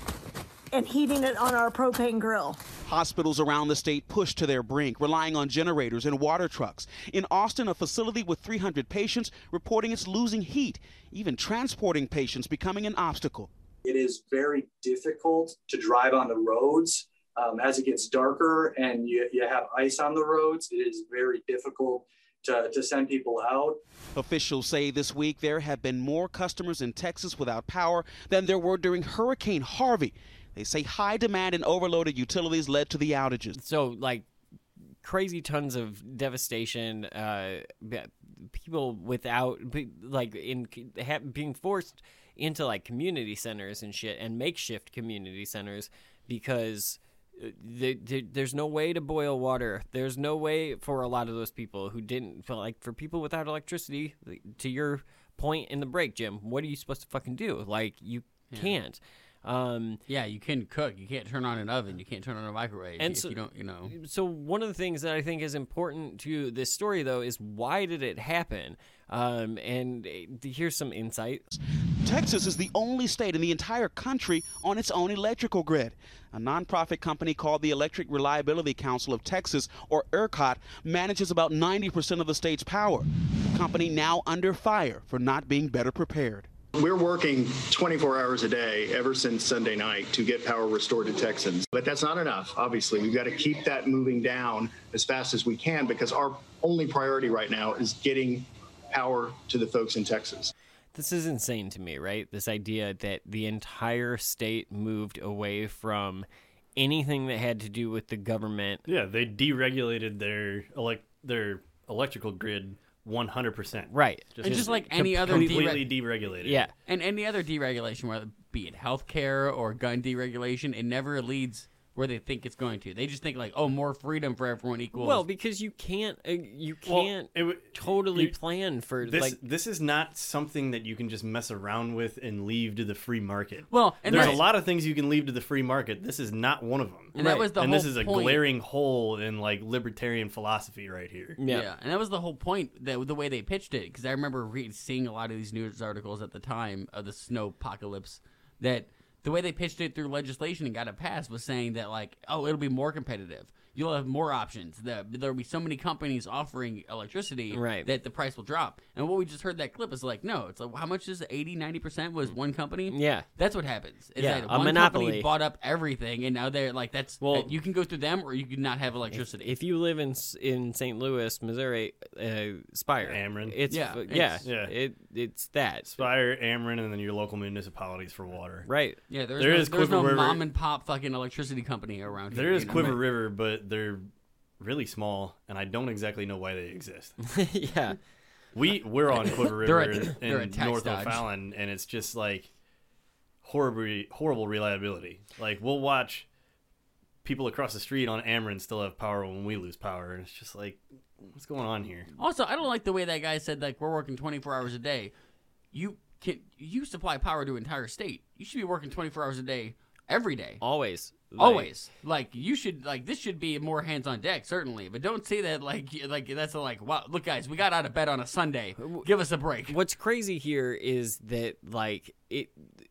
and heating it on our propane grill. Hospitals around the state pushed to their brink, relying on generators and water trucks. In Austin, a facility with 300 patients reporting it's losing heat, even transporting patients becoming an obstacle. It is very difficult to drive on the roads um, as it gets darker and you, you have ice on the roads. It is very difficult to, to send people out. Officials say this week there have been more customers in Texas without power than there were during Hurricane Harvey. They say high demand and overloaded utilities led to the outages. So like crazy tons of devastation. Uh, people without like in ha- being forced into like community centers and shit and makeshift community centers because. uh, the- the- there's no way to boil water. There's no way for a lot of those people who didn't feel like for people without electricity. To your point in the break, Jim, what are you supposed to fucking do? Like you can't. Um, yeah, you can cook. You can't turn on an oven. You can't turn on a microwave. And if so- you don't, you know. So one of the things that I think is important to this story, though, is why did it happen? Um, and uh, here's some insight. Texas is the only state in the entire country on its own electrical grid. A nonprofit company called the Electric Reliability Council of Texas, or ERCOT, manages about 90% of the state's power. The company now under fire for not being better prepared. We're working 24 hours a day ever since Sunday night to get power restored to Texans. But that's not enough, obviously. We've got to keep that moving down as fast as we can because our only priority right now is getting power to the folks in Texas. This is insane to me, right? This idea that the entire state moved away from anything that had to do with the government. Yeah, they deregulated their elect their electrical grid 100%. Right. and just like any other completely dereg- deregulated. Yeah. And any other deregulation, whether it be it healthcare or gun deregulation, it never leads where they think it's going to. They just think like, oh, more freedom for everyone equals. Well, because you can't, uh, you can't it w- totally you- plan for This like. this is not something that you can just mess around with and leave to the free market. Well, and there's a lot of things you can leave to the free market. This is not one of them. And that was the and this is a point. glaring hole in like libertarian philosophy right here. Yeah. and that was the whole point. That the way they pitched it, because I remember re- seeing a lot of these news articles at the time of the snow apocalypse. That the way they pitched it through legislation and got it passed was saying that like, oh, it'll be more competitive. You'll have more options. The, there'll be so many companies offering electricity Right. that the price will drop. And what we just heard that clip is like, no, it's like how much is it? 80, 90 percent was one company. Yeah. that's what happens. Is Yeah, that a one monopoly. company bought up everything, and now they're like, that's Well- you can go through them or you can not have electricity. If you live in in St. Louis, Missouri, uh, Spire, Ameren. it's Yeah, f- it's- yeah, yeah. it it's that Spire, Ameren, and then your local municipalities for water. right. Yeah, there's There no, is there's Quiver no River. mom and pop fucking electricity company around here. There is you know? Cuivre River, but they're really small, and I don't exactly know why they exist. yeah, We we're on Cuivre River a- in North dodge. O'Fallon, and it's just like horrible, horrible reliability. Like we'll watch people across the street on Ameren still have power when we lose power, and it's just like, what's going on here? Also, I don't like the way that guy said like we're working 24 hours a day. You can you supply power to an entire state. You should be working 24 hours a day every day. always, Like, Always, like you should, like this should be more hands on deck, certainly. But don't say that like, like that's a, like, wow, look, guys, we got out of bed on a Sunday. Give us a break. What's crazy here is that like it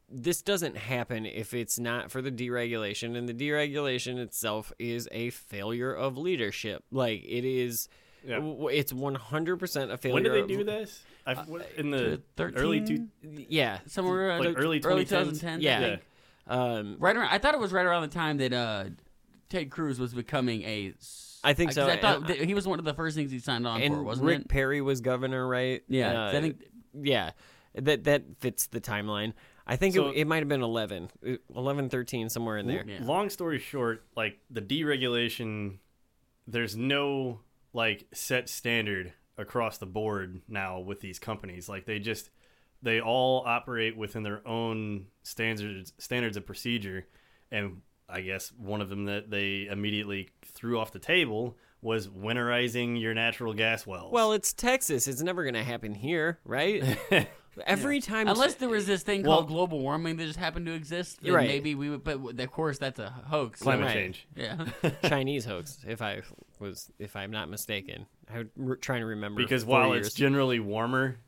this doesn't happen if it's not for the deregulation and the deregulation itself is a failure of leadership. Like it is Yeah. it's 100% a failure When did they of- do this? I, in the 13? early two, Yeah, Somewhere uh, like early 2010s? 2010. Yeah. I think. Um Right around, I thought it was right around the time that uh, Ted Cruz was becoming a. I think so, I thought and- he was one of the first things he signed on and for, wasn't Rick it? Perry was governor, right? Yeah, 'cause I Uh, think- yeah. That that fits the timeline. I think So- it, it might have been 11, uh, 11 13 somewhere in there. Yeah. Long story short, like the deregulation, there's no like set standard across the board now with these companies. Like they just they all operate within their own standards standards of procedure, and I guess one of them that they immediately threw off the table was winterizing your natural gas wells. Well, it's Texas. It's never going to happen here, right? Every time Unless there was this thing Well- called global warming that just happened to exist, then Right. maybe we would. But of course, that's a hoax. Climate Right. change. Yeah. Chinese hoax, if I was, if I'm not mistaken. I'm re- trying to remember because while years. it's generally warmer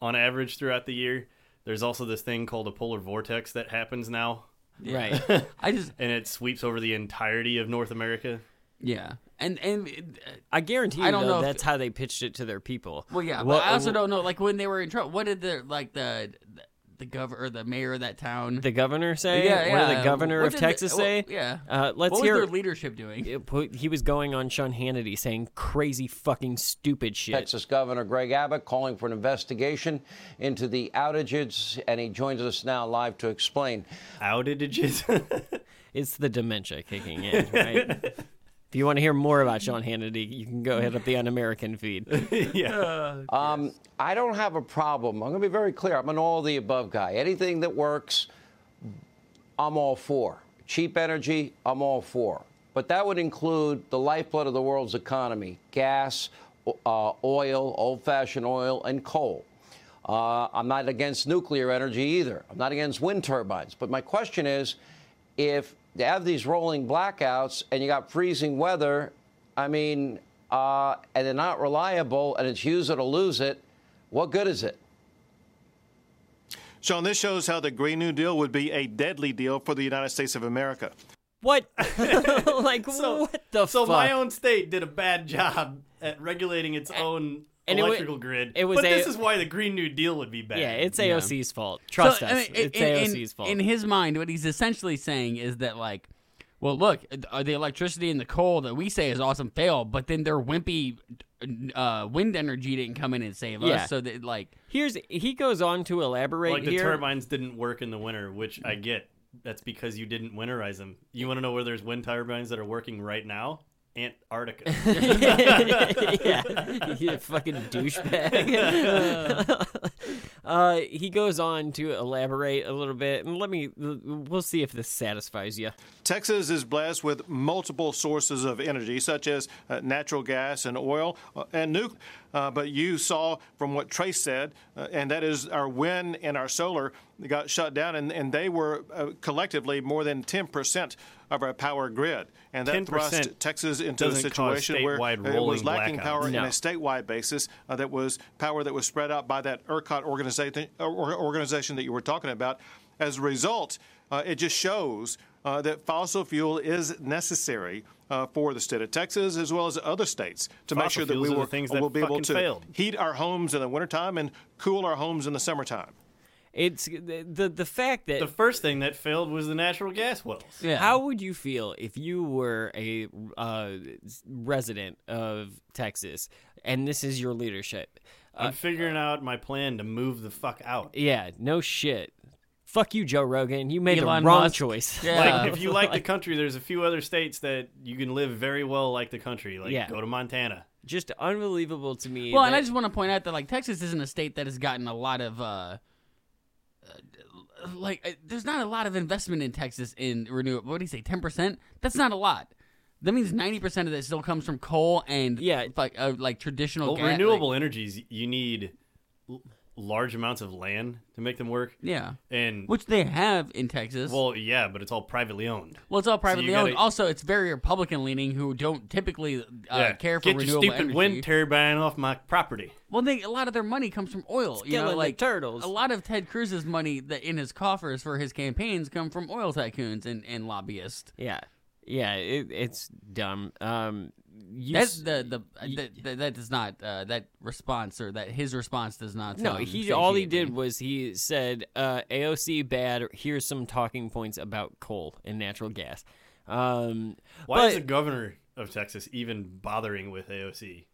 on average throughout the year, there's also this thing called a polar vortex that happens now. Right. I just and it sweeps over the entirety of North America. yeah, and and uh, I guarantee you, I don't though, know if- that's how they pitched it to their people. well, yeah, What- but I also don't know. Like when they were in trouble, what did the like the the governor or the mayor of that town? The governor say? Yeah, yeah. What did the governor What of did the- Texas well, say? yeah. Uh, let's what hear. was their leadership doing? It put- he was going on Sean Hannity saying crazy fucking stupid shit. Texas Governor Greg Abbott calling for an investigation into the outages, and he joins us now live to explain. Outages? It's the dementia kicking in, right? if you want to hear more about Sean Hannity, you can go hit up the Un-American feed. yeah. Um, I don't have a problem. I'm going to be very clear. I'm an all of the above guy. Anything that works, I'm all for. Cheap energy, I'm all for. But that would include the lifeblood of the world's economy gas, uh, oil, old fashioned oil, and coal. Uh, I'm not against nuclear energy either. I'm not against wind turbines. But my question is if you have these rolling blackouts and you got freezing weather, I mean, uh, and they're not reliable and it's use it or lose it, what good is it? Sean, this shows how the Green New Deal would be a deadly deal for the United States of America. What? like what the So fuck? my own state did a bad job at regulating its own and it wa- electrical grid. it was but a- this is why the Green New Deal would be bad. yeah, it's AOC's fault. Trust So, us. I mean, it's in, in- AOC's fault. In his mind, what he's essentially saying is that, like, well, look, uh, the electricity and the coal that we say is awesome failed, but then their wimpy uh, wind energy didn't come in and save Yeah. us. So that, like, Here's he goes on to elaborate like the here. turbines didn't work in the winter, which I get. that's because you didn't winterize them. You want to know where there's wind turbines that are working right now? Antarctica. yeah, you fucking douchebag. uh, he goes on to elaborate a little bit, and let me. We'll see if this satisfies you. Texas is blessed with multiple sources of energy, such as uh, natural gas and oil uh, and nuclear. Uh, but you saw from what Trace said, uh, and that is our wind and our solar got shut down, and, and they were uh, collectively more than 10% of our power grid. And that thrust Texas into a situation where it was lacking blackouts. power No. in a statewide basis uh, that was power that was spread out by that ERCOT organization, organization that you were talking about. As a result, uh, it just shows uh, that fossil fuel is necessary uh, for the state of Texas as well as other states to make sure that we will, things that will be able to failed. heat our homes in the wintertime and cool our homes in the summertime. It's the the, the fact that The first thing that failed was the natural gas wells. Yeah. How would you feel if you were a uh, resident of Texas and this is your leadership? I'm figuring out my plan to move the fuck out. Yeah, no shit. Fuck you, Joe Rogan. You made Elon the wrong Musk. choice. Like, if you like the country, there's a few other states that you can live very well like the country. Like, Yeah. go to Montana. just unbelievable to me. Well, and that- I just want to point out that like Texas isn't a state that has gotten a lot of uh, uh, like uh, there's not a lot of investment in Texas in renewable. What do you say, ten percent? That's not a lot. That means ninety percent of it still comes from coal and yeah, like uh, like traditional Well, gas. renewable energies, you need large amounts of land to make them work. Yeah. And which they have in Texas. well, yeah, but it's all privately owned. Well, it's all privately you owned. gotta- Also, it's very Republican leaning who don't typically uh, yeah, care for get your stupid energy. wind turbine off my property. Well, they, a lot of their money comes from oil. You know, killing the like turtles. A lot of Ted Cruz's money that in his coffers for his campaigns come from oil tycoons and, and lobbyists. Yeah, yeah, it, it's dumb. Um, you That's s- the the that, that, that does not uh, that response or that his response does not. No, he all he satiating. did was he said uh, AOC bad. Here's some talking points about coal and natural gas. Um, Why is the governor of Texas even bothering with AOC?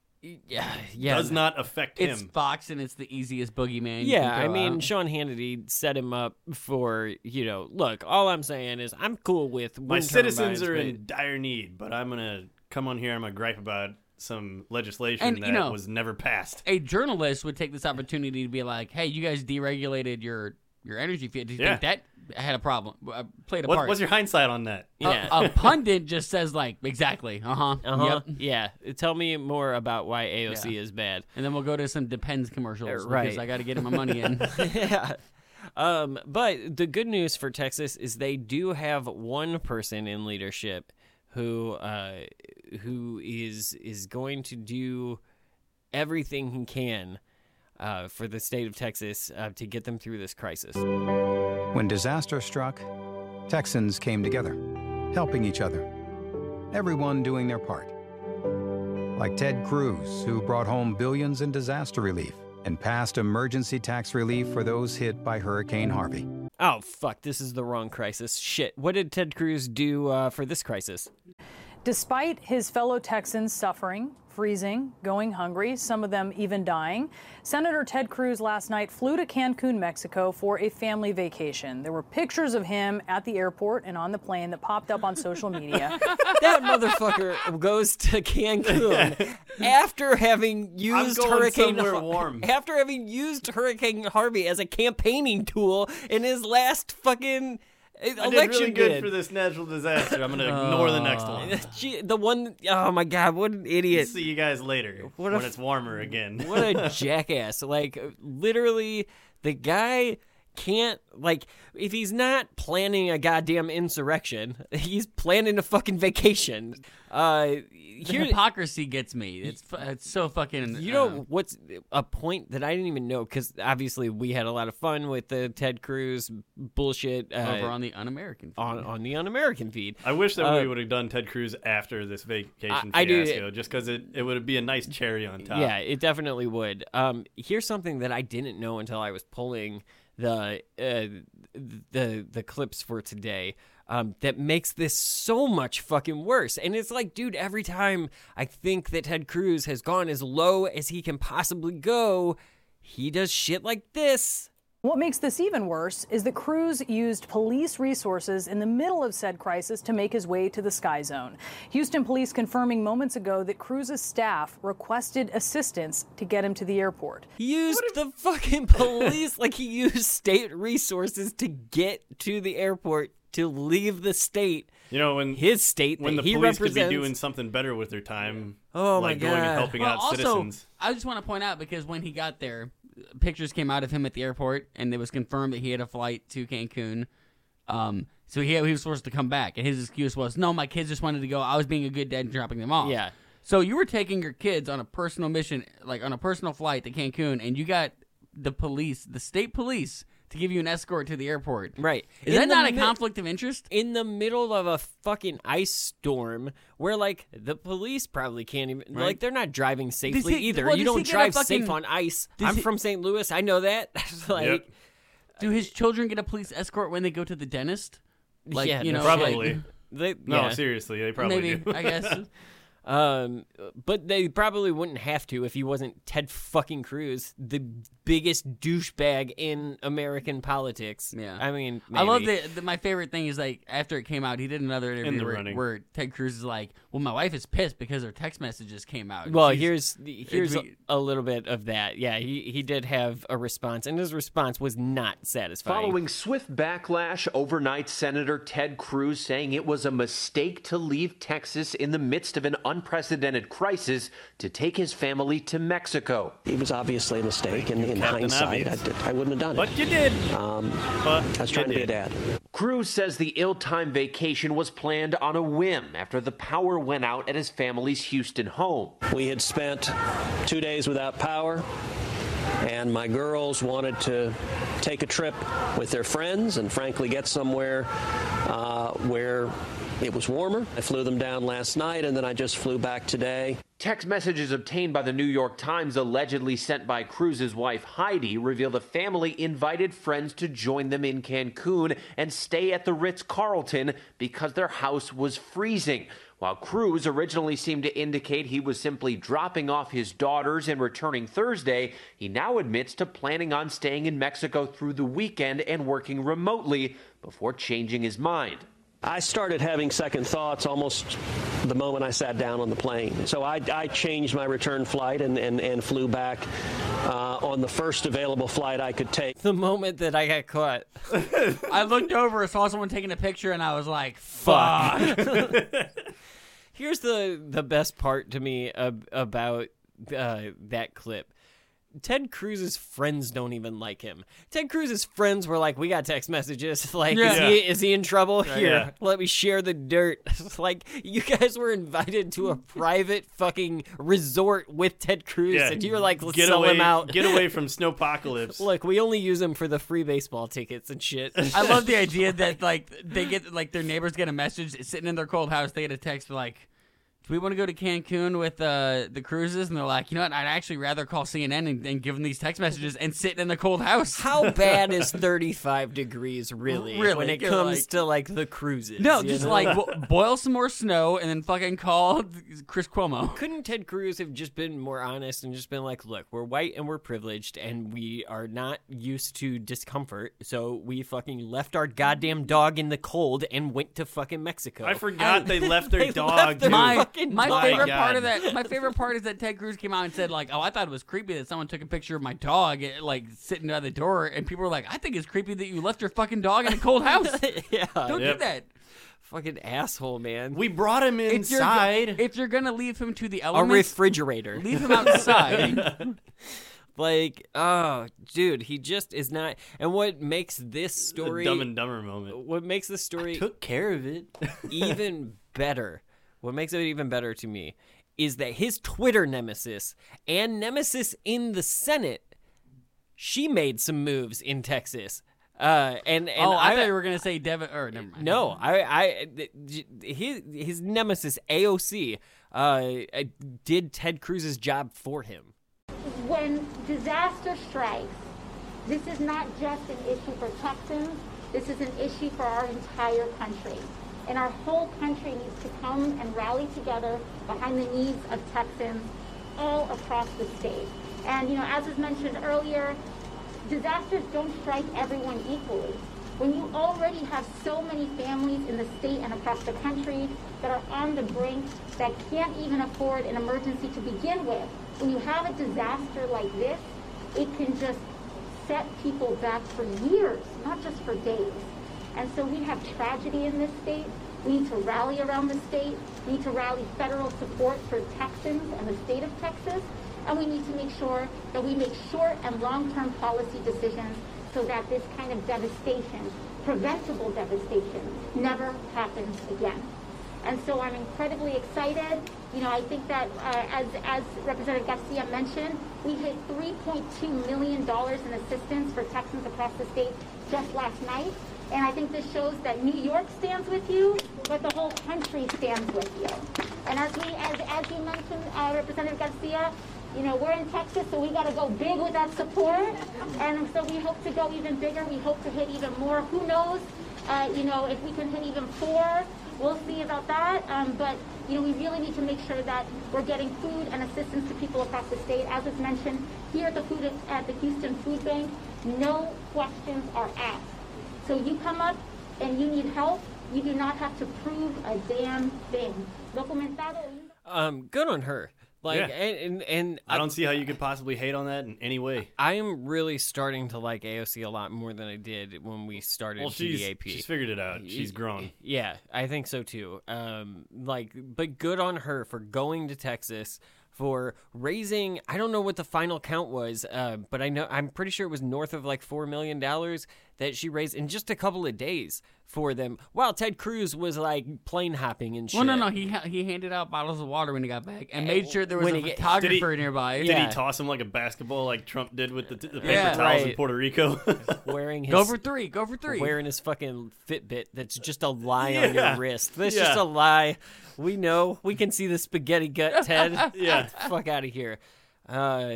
Yeah, yeah. Does not affect It's him. Fox and it's the easiest boogeyman. you Yeah, can I mean, out. Sean Hannity set him up for you know. Look, all I'm saying is I'm cool with My citizens turbines, are but- in dire need, but I'm gonna come on here. I'm gonna gripe about some legislation And, that you know, was never passed. a journalist would take this opportunity to be like, "Hey, you guys deregulated your your energy field. Do you Yeah. think that had a problem? Uh, played a What- part?" what's your hindsight on that? A- A, pundit just says like, "Exactly, uh huh, Uh-huh. yep." Yeah. Tell me more about why AOC is bad. And then we'll go to some Depends commercials Uh, because. I got to get my money in. yeah. Um, but the good news for Texas is they do have one person in leadership who uh, who is is going to do everything he can uh, for the state of Texas uh, to get them through this crisis. When disaster struck, Texans came together, helping each other, everyone doing their part. Like Ted Cruz, who brought home billions in disaster relief and passed emergency tax relief for those hit by Hurricane Harvey. Oh fuck! This is the wrong crisis. Shit. What did Ted Cruz do uh, for this crisis? Despite his fellow Texans suffering, freezing, going hungry, some of them even dying, Senator Ted Cruz last night flew to Cancun, Mexico for a family vacation. There were pictures of him at the airport and on the plane that popped up on social media. that motherfucker goes to Cancun after having used Hurricane Har- warm. after having used Hurricane Harvey as a campaigning tool in his last fucking uh, I did really good bid. for this natural disaster. I'm gonna ignore the next one. Gee, the one oh my god, what an idiot. See you guys later What when f- it's warmer again. what a jackass. Like literally the guy can't like if he's not planning a goddamn insurrection, he's planning a fucking vacation. Uh the here, hypocrisy gets me. It's it's so fucking. You uh, know what's a point that I didn't even know because obviously we had a lot of fun with the Ted Cruz bullshit uh, over on the un-American feed. on on the un-American feed. I wish that Uh, we would have done Ted Cruz after this vacation I- I do- just because it, it would be a nice cherry on top. Yeah, it definitely would. Um, here's something that I didn't know until I was pulling the uh, the the clips for today. Um, that makes this so much fucking worse. And it's like, dude, every time I think that Ted Cruz has gone as low as he can possibly go, he does shit like this. What makes this even worse is that Cruz used police resources in the middle of said crisis to make his way to the Sky Zone. Houston police confirming moments ago that Cruz's staff requested assistance to get him to the airport. He used the fucking police like he used state resources to get to the airport to leave the state. You know, when his state when that the he police could be doing something better with their time, Oh, my like going and God. helping Well, out also, citizens. I just want to point out because when he got there, pictures came out of him at the airport, and it was confirmed that he had a flight to Cancun. Um, so he, he was forced to come back, and his excuse was, "No, my kids just wanted to go. I was being a good dad and dropping them off." Yeah. So you were taking your kids on a personal mission, like on a personal flight to Cancun, and you got the police, the state police, to give you an escort to the airport. Right. Is In that the not a conflict of interest? in the middle of a fucking ice storm where like the police probably can't even Right. like they're not driving safely he- either. well, you don't drive fucking- safe on ice. I'm he- from St. Louis. I know that. like Do his children get a police escort when they go to the dentist? Like Yeah, you know, probably. like- They, No, yeah. seriously, they probably maybe do. I guess. Um, but they probably wouldn't have to if he wasn't Ted fucking Cruz, the biggest douchebag in American politics. Yeah. I mean, I love maybe. that. that My favorite thing is like after it came out, he did another interview the where, running. where Ted Cruz is like, "Well, my wife is pissed because her text messages came out." Well, She's- here's here's a, we- a little bit of that. Yeah, he he did have a response, and his response was not satisfying. Following swift backlash overnight, Senator Ted Cruz saying it was a mistake to leave Texas in the midst of an unprecedented crisis to take his family to Mexico. It was obviously a mistake, and in Captain hindsight, I, did- I wouldn't have done But it. But you did. Um, But I was trying to be a dad. Cruz says the ill-timed vacation was planned on a whim after the power went out at his family's Houston home. We had spent two days without power, and my girls wanted to take a trip with their friends and, frankly, get somewhere uh, where it was warmer. I flew them down last night, and then I just flew back today. Text messages obtained by the New York Times, allegedly sent by Cruz's wife Heidi, reveal the family invited friends to join them in Cancun and stay at the Ritz Carlton because their house was freezing. While Cruz originally seemed to indicate he was simply dropping off his daughters and returning Thursday, he now admits to planning on staying in Mexico through the weekend and working remotely before changing his mind. I started having second thoughts almost the moment I sat down on the plane. So I, I changed my return flight and, and, and flew back uh, on the first available flight I could take. The moment that I got caught. I looked over, saw someone taking a picture, and I was like, Fuck. Here's the the best part to me ab- about uh, that clip. Ted Cruz's friends don't even like him. Ted Cruz's friends were like, "We got text messages. Like, is, he, is he in trouble? Right, Here, yeah. let me share the dirt." like, you guys were invited to a private fucking resort with Ted Cruz, Yeah, and you were like, "Let's get sell away, him out." Get away from snowpocalypse. Look, we only use him for the free baseball tickets and shit. I love the idea that like they get like their neighbors get a message sitting in their cold house. They get a text like, "Do we want to go to Cancun with uh, the Cruzes?" And they're like, "You know what? I'd actually rather call CNN and, and give them these text messages and sit in the cold house." How bad is 35 degrees really? Really? when it You're comes like- to like the Cruzes? No, just know? like bo- boil some more snow and then fucking call Chris Cuomo. Couldn't Ted Cruz have just been more honest and just been like, look, we're white and we're privileged and we are not used to discomfort, so we fucking left our goddamn dog in the cold and went to fucking Mexico. I forgot they left their They dog, left their. My, fucking my dog. favorite God. part of that, my favorite part is that Ted Cruz came out and said like, "Oh, I thought it was creepy that someone took a picture of my dog eh, like sitting by the door," and people were like, "I think it's creepy that you left your fucking dog in a cold house." yeah, Don't Yep. do that. fucking asshole, man. We brought him If you're, inside. if you're gonna leave him to the elements, A refrigerator. leave him outside. Like, oh, dude, he just is not. And what makes this The story Dumb and Dumber moment. what makes the story Took care of it. even better, what makes it even better to me, is that his Twitter nemesis and nemesis in the Senate, she made some moves in Texas. Uh, and, and oh, I thought- thought you were gonna say Devin. Or never mind. no, I, I, his his nemesis AOC, uh, did Ted Cruz's job for him. when disaster strikes, this is not just an issue for Texans, this is an issue for our entire country. And our whole country needs to come and rally together behind the needs of Texans all across the state. And, you know, as was mentioned earlier, disasters don't strike everyone equally. When you already have so many families in the state and across the country that are on the brink that can't even afford an emergency to begin with, when you have a disaster like this, it can just set people back for years, not just for days. And so we have tragedy in this state. We need to rally around the state. We need to rally federal support for Texans and the state of Texas. And we need to make sure that we make short and long-term policy decisions so that this kind of devastation, preventable devastation, never happens again. And so I'm incredibly excited. You know, I think that uh, as, as Representative Garcia mentioned, we hit $3.2 million in assistance for Texans across the state just last night. And I think this shows that New York stands with you, but the whole country stands with you. And as we, as, as you mentioned, uh, Representative Garcia, you know, we're in Texas, so we got to go big with that support. And so we hope to go even bigger. We hope to hit even more. Who knows? Uh, you know, if we can hit even four, we'll see about that. Um, but you know, we really need to make sure that we're getting food and assistance to people across the state. As was mentioned here at the food at the Houston Food Bank, no questions are asked. So you come up and you need help. You do not have to prove a damn thing. Documentado. Um, good on her. Like, Yeah. and, and and I don't see how you could possibly hate on that in any way. I am really starting to like AOC a lot more than I did when we started Well, she's- TDAP. she's figured it out. She's grown. Yeah, I think so too. Um, like, but good on her for going to Texas for raising. I don't know what the final count was, uh, but I know I'm pretty sure it was north of like four million dollars that she raised in just a couple of days for them. While Ted Cruz was like plane hopping and shit. Well, no, no, he ha- he handed out bottles of water when he got back and made sure there was When a he photographer he- nearby. Did he toss him like a basketball like Trump did with the, the paper Yeah. towels in Puerto Rico? wearing his Go for three, go for three. Wearing his fucking Fitbit that's just a lie on your wrist. That's Yeah. just a lie. We know. We can see the spaghetti gut, Ted. Yeah. Get the fuck out of here. Uh,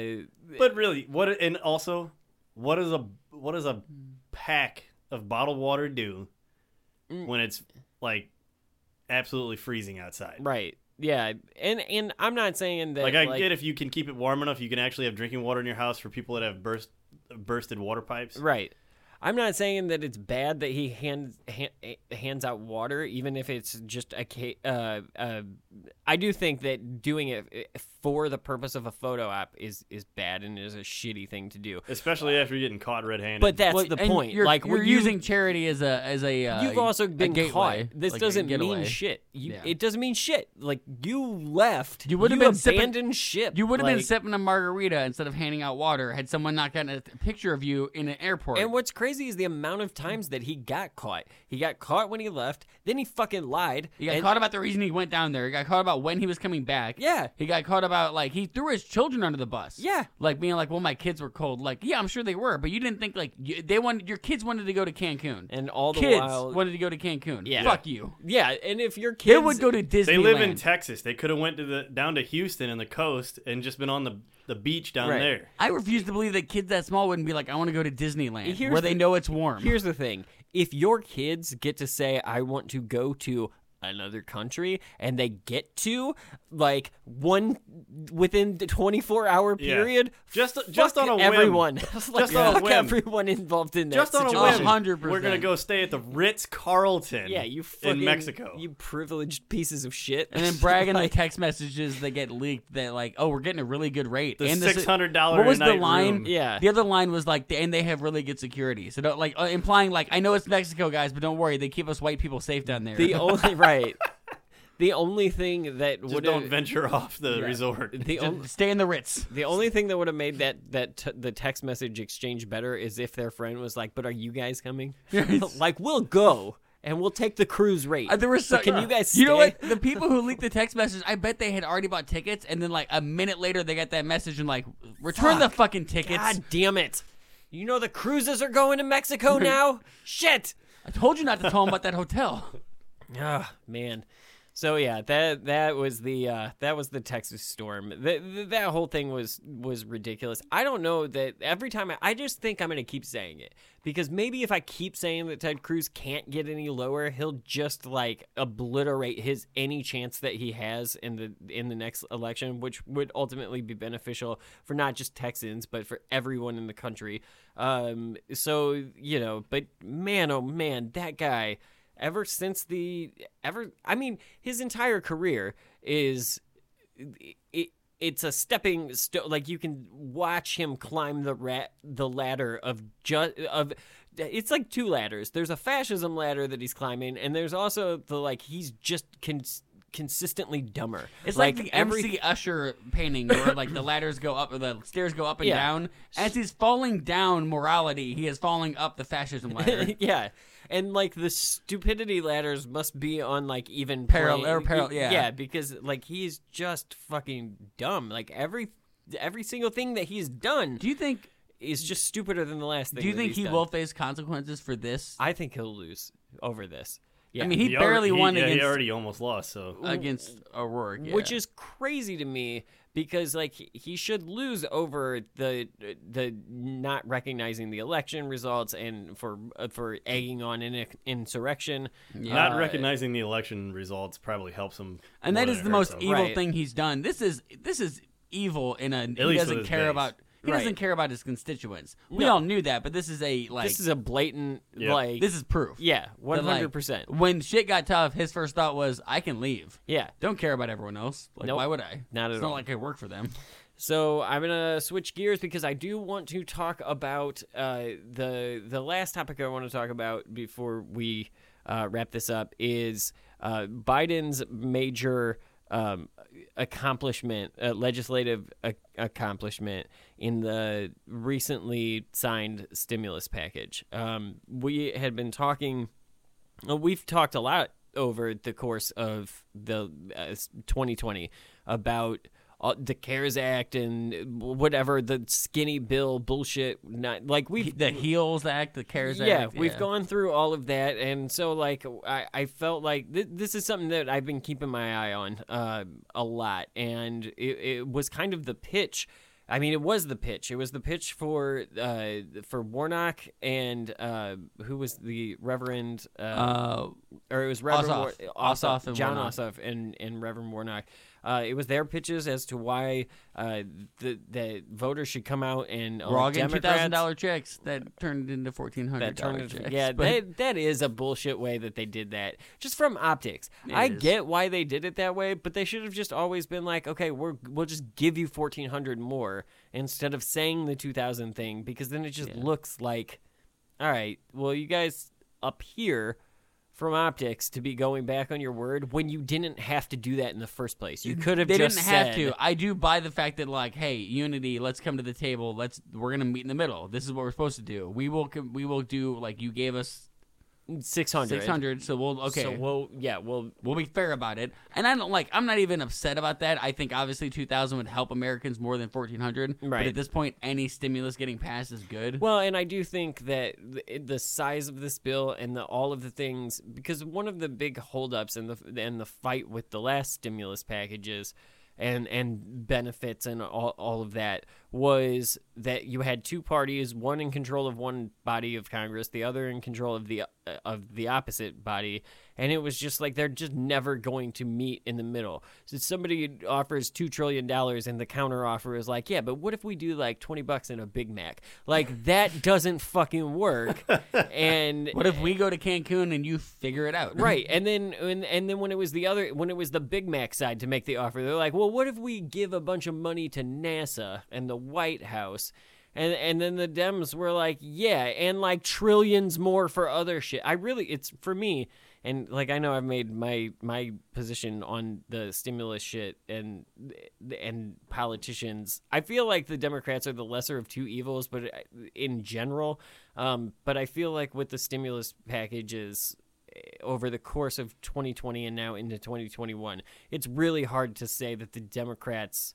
but really, what? And also, what is a what does a pack of bottled water do Mm. when it's like absolutely freezing outside? right. Yeah. And and I'm not saying that Like I get if you can keep it warm enough, you can actually have drinking water in your house for people that have burst bursted water pipes. Right. I'm not saying that it's bad that he hands hand, hands out water, even if it's just a. ca- Uh, uh, I do think that doing it for the purpose of a photo app is is bad and is a shitty thing to do. Especially after you're getting caught red-handed. But that's Well, the point. You're, like you're when you- using charity as a as a. Uh, You've also been gateway, caught. This like doesn't mean shit. You, Yeah. It doesn't mean shit. Like you left. You would have been sipping- abandoned ship. You would have been Like- sipping a margarita instead of handing out water had someone not gotten a picture of you in an airport. And what's crazy is the amount of times that he got caught. He got caught when he left. Then he fucking lied. He got and- caught about the reason he went down there. He got caught about when he was coming back. Yeah. He got caught about like he threw his children under the bus. Yeah. Like being like, well, my kids were cold. Like, yeah, I'm sure they were, but you didn't think like you, they wanted your kids wanted to go to Cancun, and all the kids while- wanted to go to Cancun. Yeah. Fuck you. Yeah, and if your kids They would go to Disneyland. They live in Texas. They could have went to the down to Houston and the coast and just been on the the beach down Right. there. I refuse to believe that kids that small wouldn't be like, I want to go to Disneyland, Here's where they the- know it's warm. Here's the thing: if your kids get to say, "I want to go to another country," and they get to like one within the 24 hour Yeah. period, Just- just on a whim. everyone, Just like, on a whim. everyone involved in that Just on a situation. whim, we're gonna go stay at the Ritz Carlton. Yeah, you fucking, in Mexico. You privileged pieces of shit. and then bragging the Like, text messages that get leaked that like, oh, we're getting a really good rate. The and this $600 What was the line? room. Yeah. The other line was like, and they have really good security. So don't like uh, implying like, I know it's Mexico, guys, but don't worry, they keep us white people safe down there. the only right. The only thing that Just would don't venture off the Yeah. resort. The on- stay in the Ritz. The only thing that would have made that that t- the text message exchange better is if their friend was like, "But are you guys coming? like, we'll go and we'll take the cruise rate. Uh, there was so so, can you guys? See You know stay?" what? The people who leaked the text message, I bet they had already bought tickets, and then like a minute later, they got that message and like, return the fucking tickets. God damn it! You know the cruises are going to Mexico now. Shit! I told you not to tell them about that hotel. Ah, man. So yeah, that that was the uh, that was the Texas storm. That that whole thing was was ridiculous. I don't know that every time I, I just think I'm gonna keep saying it because maybe if I keep saying that Ted Cruz can't get any lower, he'll just like obliterate his any chance that he has in the in the next election, which would ultimately be beneficial for not just Texans but for everyone in the country. Um, so you know, but man, oh man, that guy ever since the ever I mean his entire career is it, it's a stepping sto- like you can watch him climb the rat the ladder of just of it's like two ladders. There's a fascism ladder that he's climbing and there's also the like he's just cons- consistently dumber It's like, the every- MC Escher painting where like the ladders go up or the stairs go up and Yeah. down. As he's falling down morality, he is falling up the fascism ladder. yeah. And like the stupidity ladders must be on like even Parallel- or parallel- yeah. yeah, because like he's just fucking dumb. Like every every single thing that he's done. Do you think is just stupider than the last thing? Do you think he done. will face consequences for this? I think he'll lose over this. Yeah. I mean, he, barely won yeah, against he already almost lost. So against O'Rourke, yeah. which is crazy to me because like he- he should lose over the the not recognizing the election results and for uh, for egging on an insurrection. not Uh, recognizing the election results probably helps him. and more that than is it the most him. evil thing he's done. This is this is evil in a he least doesn't care base. about he Right. doesn't care about his constituents. We No. all knew that, but this is a like this is a blatant Yep. like this is proof. Yeah, that, one like, hundred percent. When shit got tough, his first thought was, "I can leave. Yeah, don't care about everyone else. Like, Nope. why would I? Not at all. it's all. not like I work for them." So I'm gonna switch gears because I do want to talk about uh, the the last topic I want to talk about before we uh, wrap this up is uh, Biden's major um, accomplishment, uh, legislative a- accomplishment in the recently signed stimulus package. Um, we had been talking. Uh, We've talked a lot over the course of the uh, 2020 about uh, the CARES Act and whatever the skinny bill bullshit. Not like we The Heals Act, the CARES yeah, Act. we've gone through all of that, and so like I, I felt like th- this is something that I've been keeping my eye on uh, a lot, and it, it was kind of the pitch. I mean, it was the pitch. It was the pitch for uh, for Warnock and uh, who was the Reverend, uh, Uh, or it was Reverend Ossoff. War- Ossoff and John Warnock. Ossoff and, and Reverend Warnock. Uh, it was their pitches as to why uh, the the voters should come out and all getting two Democrats- thousand dollar checks that turned into fourteen hundred that dollar turned checks. into, yeah but- that, that is a bullshit way that they did that just from optics It i is. get why they did it that way but they should have just always been like okay we're we'll just give you 1400 more instead of saying the 2000 thing because then it just looks like all right well you guys up here from optics to be going back on your word when you didn't have to do that in the first place you could have they just didn't have said- to. I do buy the fact that like, hey, unity. Let's come to the table. Let's we're gonna meet in the middle. This is what we're supposed to do. We will we will do like you gave us 600 six hundred. So we'll okay. so we'll yeah we'll we'll be fair about it. And I don't like. I'm not even upset about that. I think obviously 2,000 would help Americans more than 1,400. But Right. at this point, any stimulus getting passed is good. Well, and I do think that the, size of this bill and the, all of the things, because one of the big holdups and the and the fight with the last stimulus packages and and benefits and all, all of that was that you had two parties, one in control of one body of Congress, the other in control of the uh, of the opposite body, and it was just like they're just never going to meet in the middle. So somebody offers two trillion dollars, and the counter offer is like, yeah, but what if we do like twenty bucks in a Big Mac? Like that doesn't fucking work. And what if we go to Cancun and you figure it out? right and then and, and then when it was the other when it was the big mac side to make the offer they're like well what if we give a bunch of money to nasa and the white house and and then the dems were like yeah and like trillions more for other shit i really it's for me and like i know i've made my my position on the stimulus shit and and politicians i feel like the democrats are the lesser of two evils but in general um but i feel like with the stimulus packages over the course of 2020 and now into 2021, it's really hard to say that the Democrats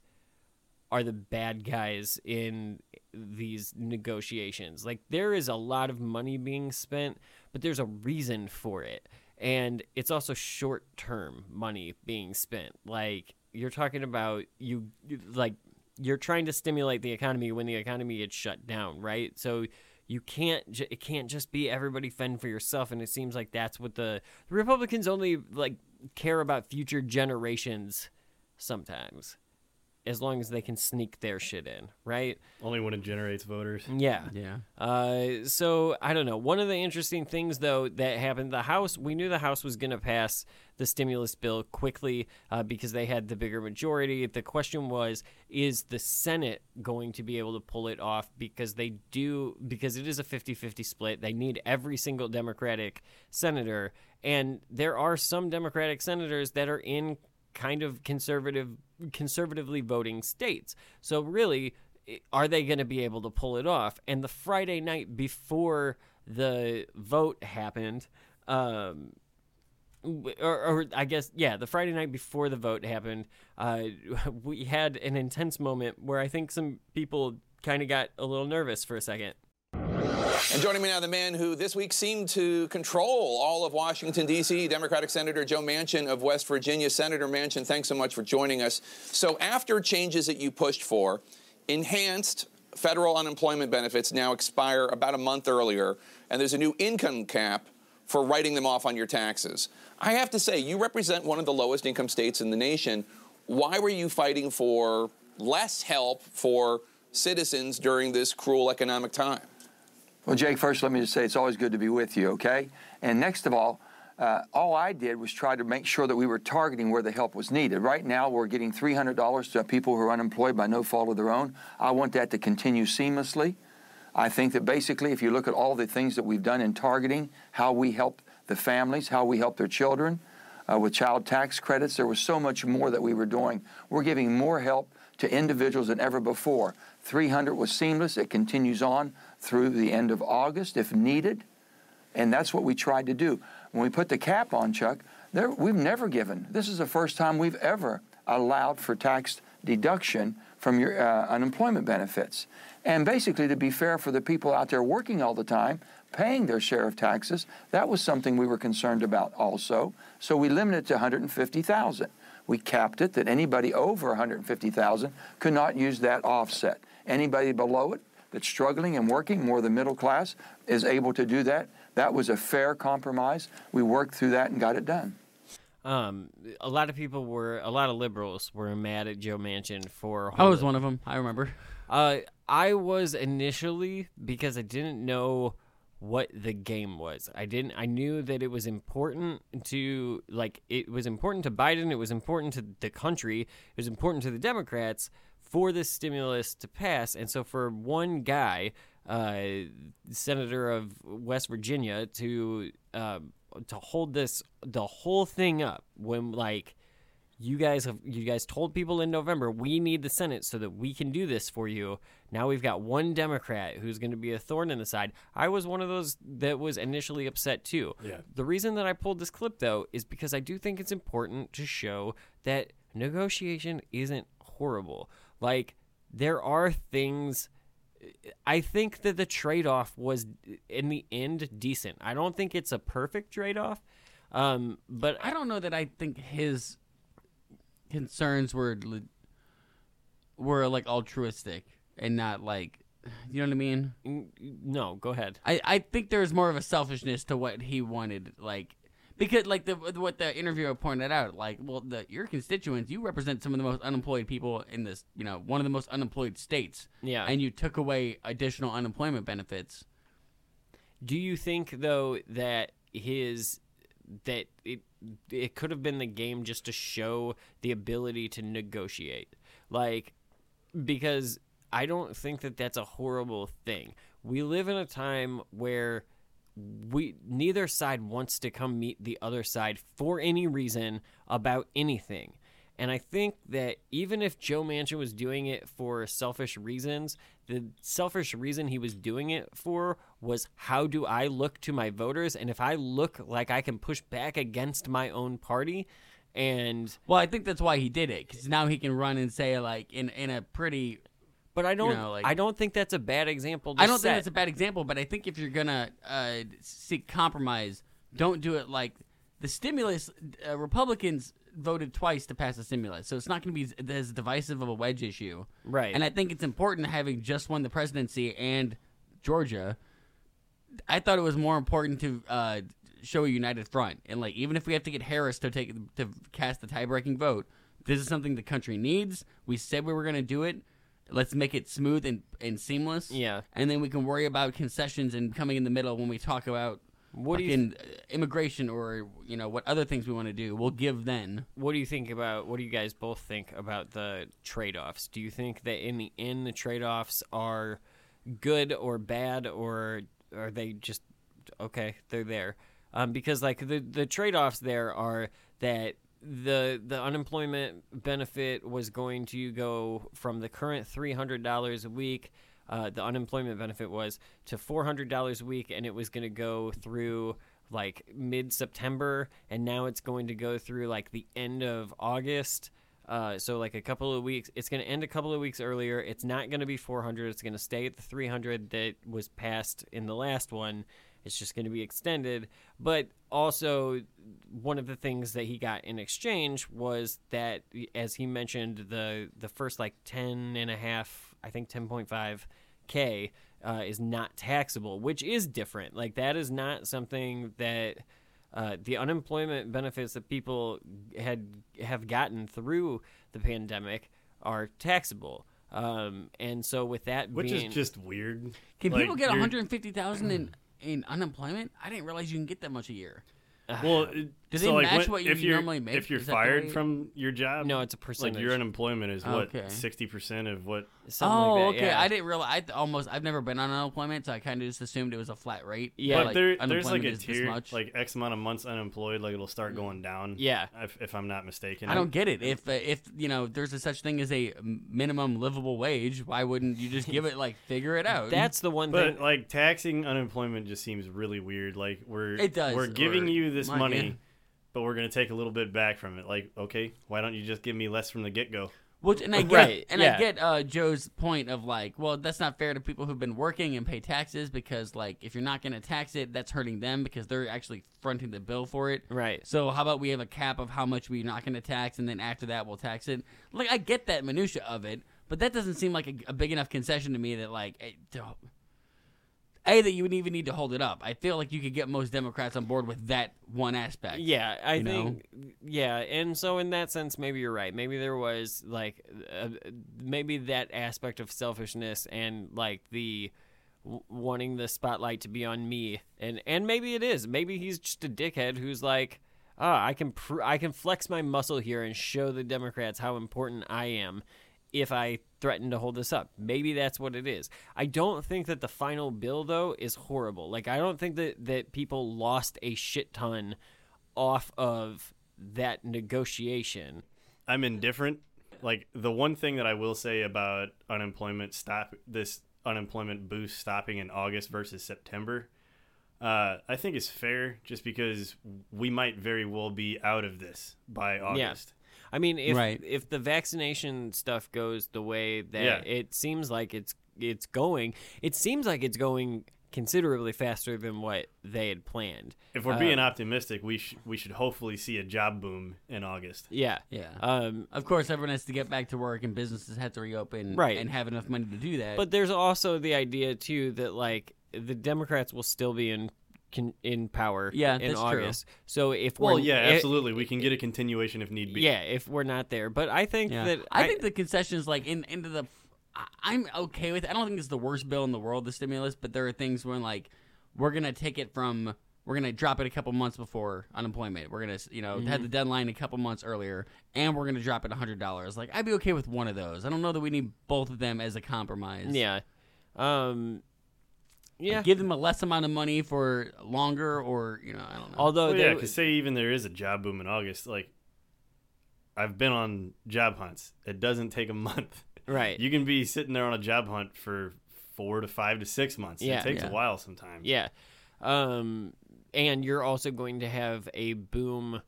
are the bad guys in these negotiations. Like there is a lot of money being spent, but there's a reason for it. And it's also short term money being spent. Like you're talking about you like you're trying to stimulate the economy when the economy gets shut down, right? So you can't it can't just be everybody fend for yourself and it seems like that's what the, the Republicans only like care about future generations sometimes as long as they can sneak their shit in, right? Only when it generates voters. Yeah. Yeah. Uh, so I don't know. One of the interesting things, though, that happened, the House, we knew the House was going to pass the stimulus bill quickly uh, because they had the bigger majority. The question was, is the Senate going to be able to pull it off? Because they do, because it is a 50 50 split. They need every single Democratic senator. And there are some Democratic senators that are in kind of conservative conservatively voting states. So really are they going to be able to pull it off? And the Friday night before the vote happened um or, or I guess yeah, the Friday night before the vote happened, uh, we had an intense moment where I think some people kind of got a little nervous for a second. And joining me now, the man who this week seemed to control all of Washington, D.C., Democratic Senator Joe Manchin of West Virginia. Senator Manchin, thanks so much for joining us. So, after changes that you pushed for, enhanced federal unemployment benefits now expire about a month earlier, and there's a new income cap for writing them off on your taxes. I have to say, you represent one of the lowest income states in the nation. Why were you fighting for less help for citizens during this cruel economic time? Well, Jake, first let me just say it's always good to be with you, okay? And next of all, uh, all I did was try to make sure that we were targeting where the help was needed. Right now, we're getting $300 to people who are unemployed by no fault of their own. I want that to continue seamlessly. I think that basically, if you look at all the things that we've done in targeting, how we help the families, how we help their children uh, with child tax credits, there was so much more that we were doing. We're giving more help to individuals than ever before. 300 was seamless. It continues on through the end of August if needed. And that's what we tried to do. When we put the cap on, Chuck, there, we've never given, this is the first time we've ever allowed for tax deduction from your uh, unemployment benefits. And basically, to be fair for the people out there working all the time, paying their share of taxes, that was something we were concerned about also. So we limited it to 150,000. We capped it that anybody over 150,000 could not use that offset. Anybody below it that's struggling and working, more the middle class, is able to do that. That was a fair compromise. We worked through that and got it done. Um, a lot of people were, a lot of liberals were mad at Joe Manchin for. I was one of them. I remember. Uh, I was initially because I didn't know what the game was. I didn't. I knew that it was important to like. It was important to Biden. It was important to the country. It was important to the Democrats for this stimulus to pass. And so for one guy, uh, senator of West Virginia, to uh, to hold this the whole thing up when like you guys have you guys told people in November we need the Senate so that we can do this for you. Now we've got one Democrat who's going to be a thorn in the side. I was one of those that was initially upset too. Yeah. The reason that I pulled this clip though is because I do think it's important to show that negotiation isn't horrible. Like there are things I think that the trade-off was in the end decent. I don't think it's a perfect trade-off. Um, but I don't know that I think his concerns were were like altruistic and not like you know what I mean? No, go ahead. I I think there's more of a selfishness to what he wanted like because like the what the interviewer pointed out like well the your constituents you represent some of the most unemployed people in this you know one of the most unemployed states Yeah. and you took away additional unemployment benefits Do you think though that his that it it could have been the game just to show the ability to negotiate, like because I don't think that that's a horrible thing. We live in a time where we neither side wants to come meet the other side for any reason about anything. And I think that even if Joe Manchin was doing it for selfish reasons, the selfish reason he was doing it for was how do I look to my voters? And if I look like I can push back against my own party, and well I think that's why he did it because now he can run and say like in in a pretty but I don't you know, like, I don't think that's a bad example. To I don't set. think that's a bad example, but I think if you're gonna uh, seek compromise, don't do it like the stimulus uh, Republicans voted twice to pass the stimulus, so it's not going to be as divisive of a wedge issue. Right. And I think it's important having just won the presidency and Georgia. I thought it was more important to uh, show a united front, and like even if we have to get Harris to take to cast the tie-breaking vote, this is something the country needs. We said we were going to do it. Let's make it smooth and, and seamless. Yeah. And then we can worry about concessions and coming in the middle when we talk about What do you fucking, uh, immigration or you know what other things we want to do. We'll give then. What do you think about? What do you guys both think about the trade-offs? Do you think that in the end the trade-offs are good or bad, or are they just okay? They're there um, because like the the trade-offs there are that the the unemployment benefit was going to go from the current three hundred dollars a week. Uh, the unemployment benefit was to four hundred dollars a week, and it was going to go through like mid September, and now it's going to go through like the end of August. Uh, so like a couple of weeks, it's going to end a couple of weeks earlier. It's not going to be 400. It's going to stay at the 300 that was passed in the last one. It's just going to be extended. But also, one of the things that he got in exchange was that, as he mentioned, the the first like 10 and a half, I think 10.5 k uh, is not taxable, which is different. Like that is not something that uh, the unemployment benefits that people had have gotten through the pandemic are taxable. Um, and so with that being Which being, is just weird. Can Like, people get one hundred fifty thousand in in unemployment? I didn't realize you can get that much a year. Well, it- do so like match when- what you if you're, normally make? If you're Is that the fired from your job, No, it's a Like percentage. your unemployment is what Okay. sixty percent of what. oh, okay. I didn't realize. I almost. I've never been on unemployment, so I kind of just assumed it was a flat rate. Yeah, like, there, there's like a tier, much. like X amount of months unemployed, like it'll start going down. Yeah. if, if I'm not mistaken. I don't get it. If uh, if you know there's a such thing as a minimum livable wage, why wouldn't you just give it like figure it out? That's the one thing But like taxing unemployment just seems really weird. Like we're It does, We're giving you this might, money, yeah. But we're gonna take a little bit back from it. Like okay, why don't you just give me less from the get go? Which and I get Right, and yeah. I get uh, Joe's point of like, well, that's not fair to people who've been working and pay taxes because like if you're not going to tax it, that's hurting them because they're actually fronting the bill for it. Right. So how about we have a cap of how much we're not going to tax, and then after that we'll tax it. Like I get that minutia of it, but that doesn't seem like a, a big enough concession to me that like. don't- a that you wouldn't even need to hold it up. I feel like you could get most Democrats on board with that one aspect. Yeah, I you know? think. Yeah, and so in that sense, maybe you're right. Maybe there was like, uh, maybe that aspect of selfishness and like the w- wanting the spotlight to be on me, and and maybe it is. Maybe he's just a dickhead who's like, ah, I can pr- I can flex my muscle here and show the Democrats how important I am. If I threaten to hold this up, maybe that's what it is. I don't think that the final bill though is horrible. Like I don't think that that people lost a shit ton off of that negotiation. I'm indifferent. Like the one thing that I will say about unemployment stop this unemployment boost stopping in August versus September, uh, I think is fair just because we might very well be out of this by August. I mean, if Right. if the vaccination stuff goes the way that Yeah. it seems like it's it's going, it seems like it's going considerably faster than what they had planned. If we're being optimistic, we sh- we should hopefully see a job boom in August. yeah, Yeah. Um, Of course, everyone has to get back to work, and businesses have to reopen, Right. and have enough money to do that. But there's also the idea too that like the Democrats will still be in can, in power Yeah, in that's true. So if Well, we're yeah, i- absolutely. We can get a continuation if need be. yeah, if we're not there. But I think Yeah. that I, think the concessions, like in into the, I- I'm okay with. it. I don't think it's the worst bill in the world, the stimulus. But there are things when like we're gonna take it from, we're gonna drop it a couple months before unemployment. We're gonna, you know, have Mhm. the deadline a couple months earlier, and we're gonna drop it hundred dollars. Like I'd be okay with one of those. I don't know that we need both of them as a compromise. yeah, um, yeah. give them a less amount of money for longer, or you know, I don't know. Although Well, they yeah, because say even there is a job boom in August, like I've been on job hunts. It doesn't take a month. Right. You can be sitting there on a job hunt for four to five to six months. Yeah. It takes Yeah. a while sometimes. Yeah. Um, and you're also going to have a boom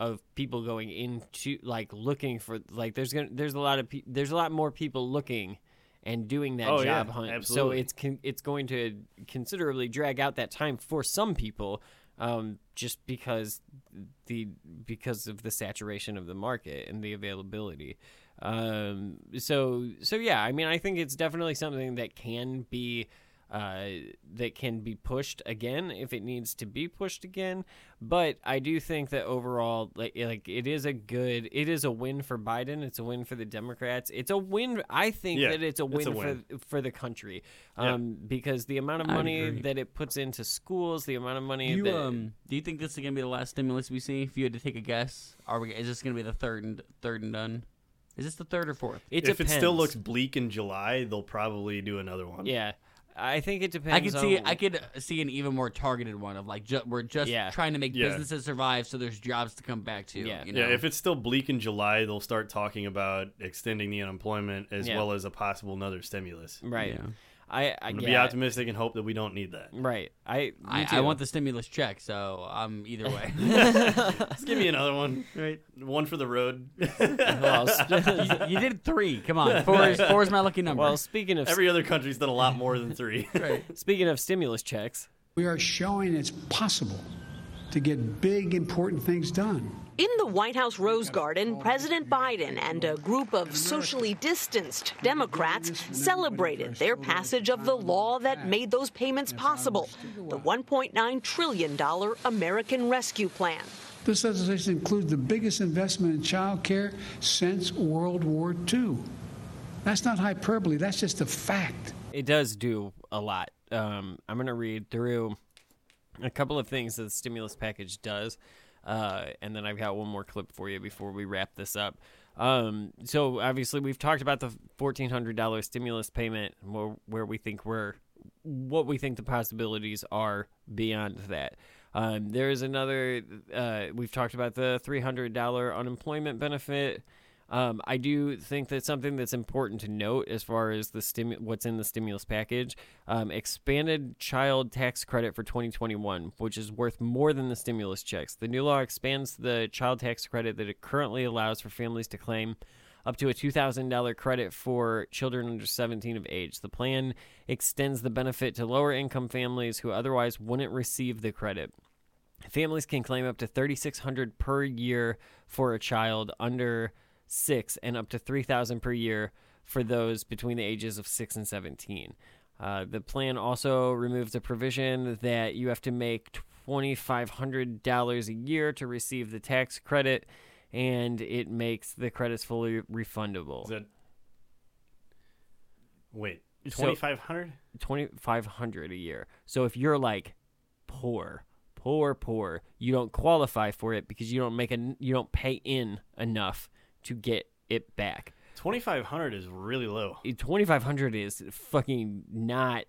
of people going into like looking for like there's gonna there's a lot of pe- there's a lot more people looking and doing that Oh, yeah, job hunt. So it's con- it's going to considerably drag out that time for some people. um, just because the because of the saturation of the market and the availability. Um, so so yeah, I mean, I think it's definitely something that can be uh, that can be pushed again if it needs to be pushed again. But I do think that overall, like like it is a good, it is a win for Biden. It's a win for the Democrats. It's a win. I think Yeah, that it's a it's win, a win. for for the country, Yeah. um, because the amount of money that it puts into schools, the amount of money You, that um, do you think this is gonna be the last stimulus we see? If you had to take a guess, are we? Is this gonna be the third and third and done? Is this the third or fourth? It if it still looks bleak in July, they'll probably do another one. Yeah, I think it depends. I could see on- I could see an even more targeted one of like ju- we're just Yeah. trying to make Yeah. businesses survive, so there's jobs to come back to. Yeah. you know? Yeah, if it's still bleak in July, they'll start talking about extending the unemployment as Yeah. well as a possible another stimulus. Right. I, I I'm gonna be optimistic and hope that we don't need that. Right. I I, I want the stimulus check, so I'm either way. Just give me another one. Right. One for the road. you, you did three. Come on, four is, four is my lucky number. Well, speaking of Every other country's done a lot more than three. right. Speaking of stimulus checks, We are showing it's possible to get big, important things done. In the White House Rose Garden, President Biden and a group of socially distanced Democrats celebrated their passage of the law that made those payments possible the $1.9 trillion American Rescue Plan. This legislation includes the biggest investment in child care since World War II. That's not hyperbole, that's just a fact. it does do a lot. Um, I'm going to read through a couple of things that the stimulus package does, uh, and then I've got one more clip for you before we wrap this up. Um, so obviously we've talked about the $1,400 stimulus payment, where, where we think we're what we think the possibilities are beyond that. Um, there is another. Uh, we've talked about the three hundred dollar unemployment benefit. Um, I do think that something that's important to note as far as the stimu- what's in the stimulus package, um, expanded child tax credit for 2021, which is worth more than the stimulus checks. The new law expands the child tax credit that it currently allows for families to claim up to a $2,000 credit for children under 17 of age. The plan extends the benefit to lower income families who otherwise wouldn't receive the credit. Families can claim up to 3600 per year for a child under 6 and up to 3000 per year for those between the ages of 6 and 17. Uh, the plan also removes a provision that you have to make $2,500 a year to receive the tax credit, and it makes the credits fully refundable. Is that wait So- twenty five hundred? 2500 a year. So if you're like poor, poor, poor, you don't qualify for it because you don't make a you don't pay in enough to get it back. Twenty five hundred is really low. 2500 is fucking not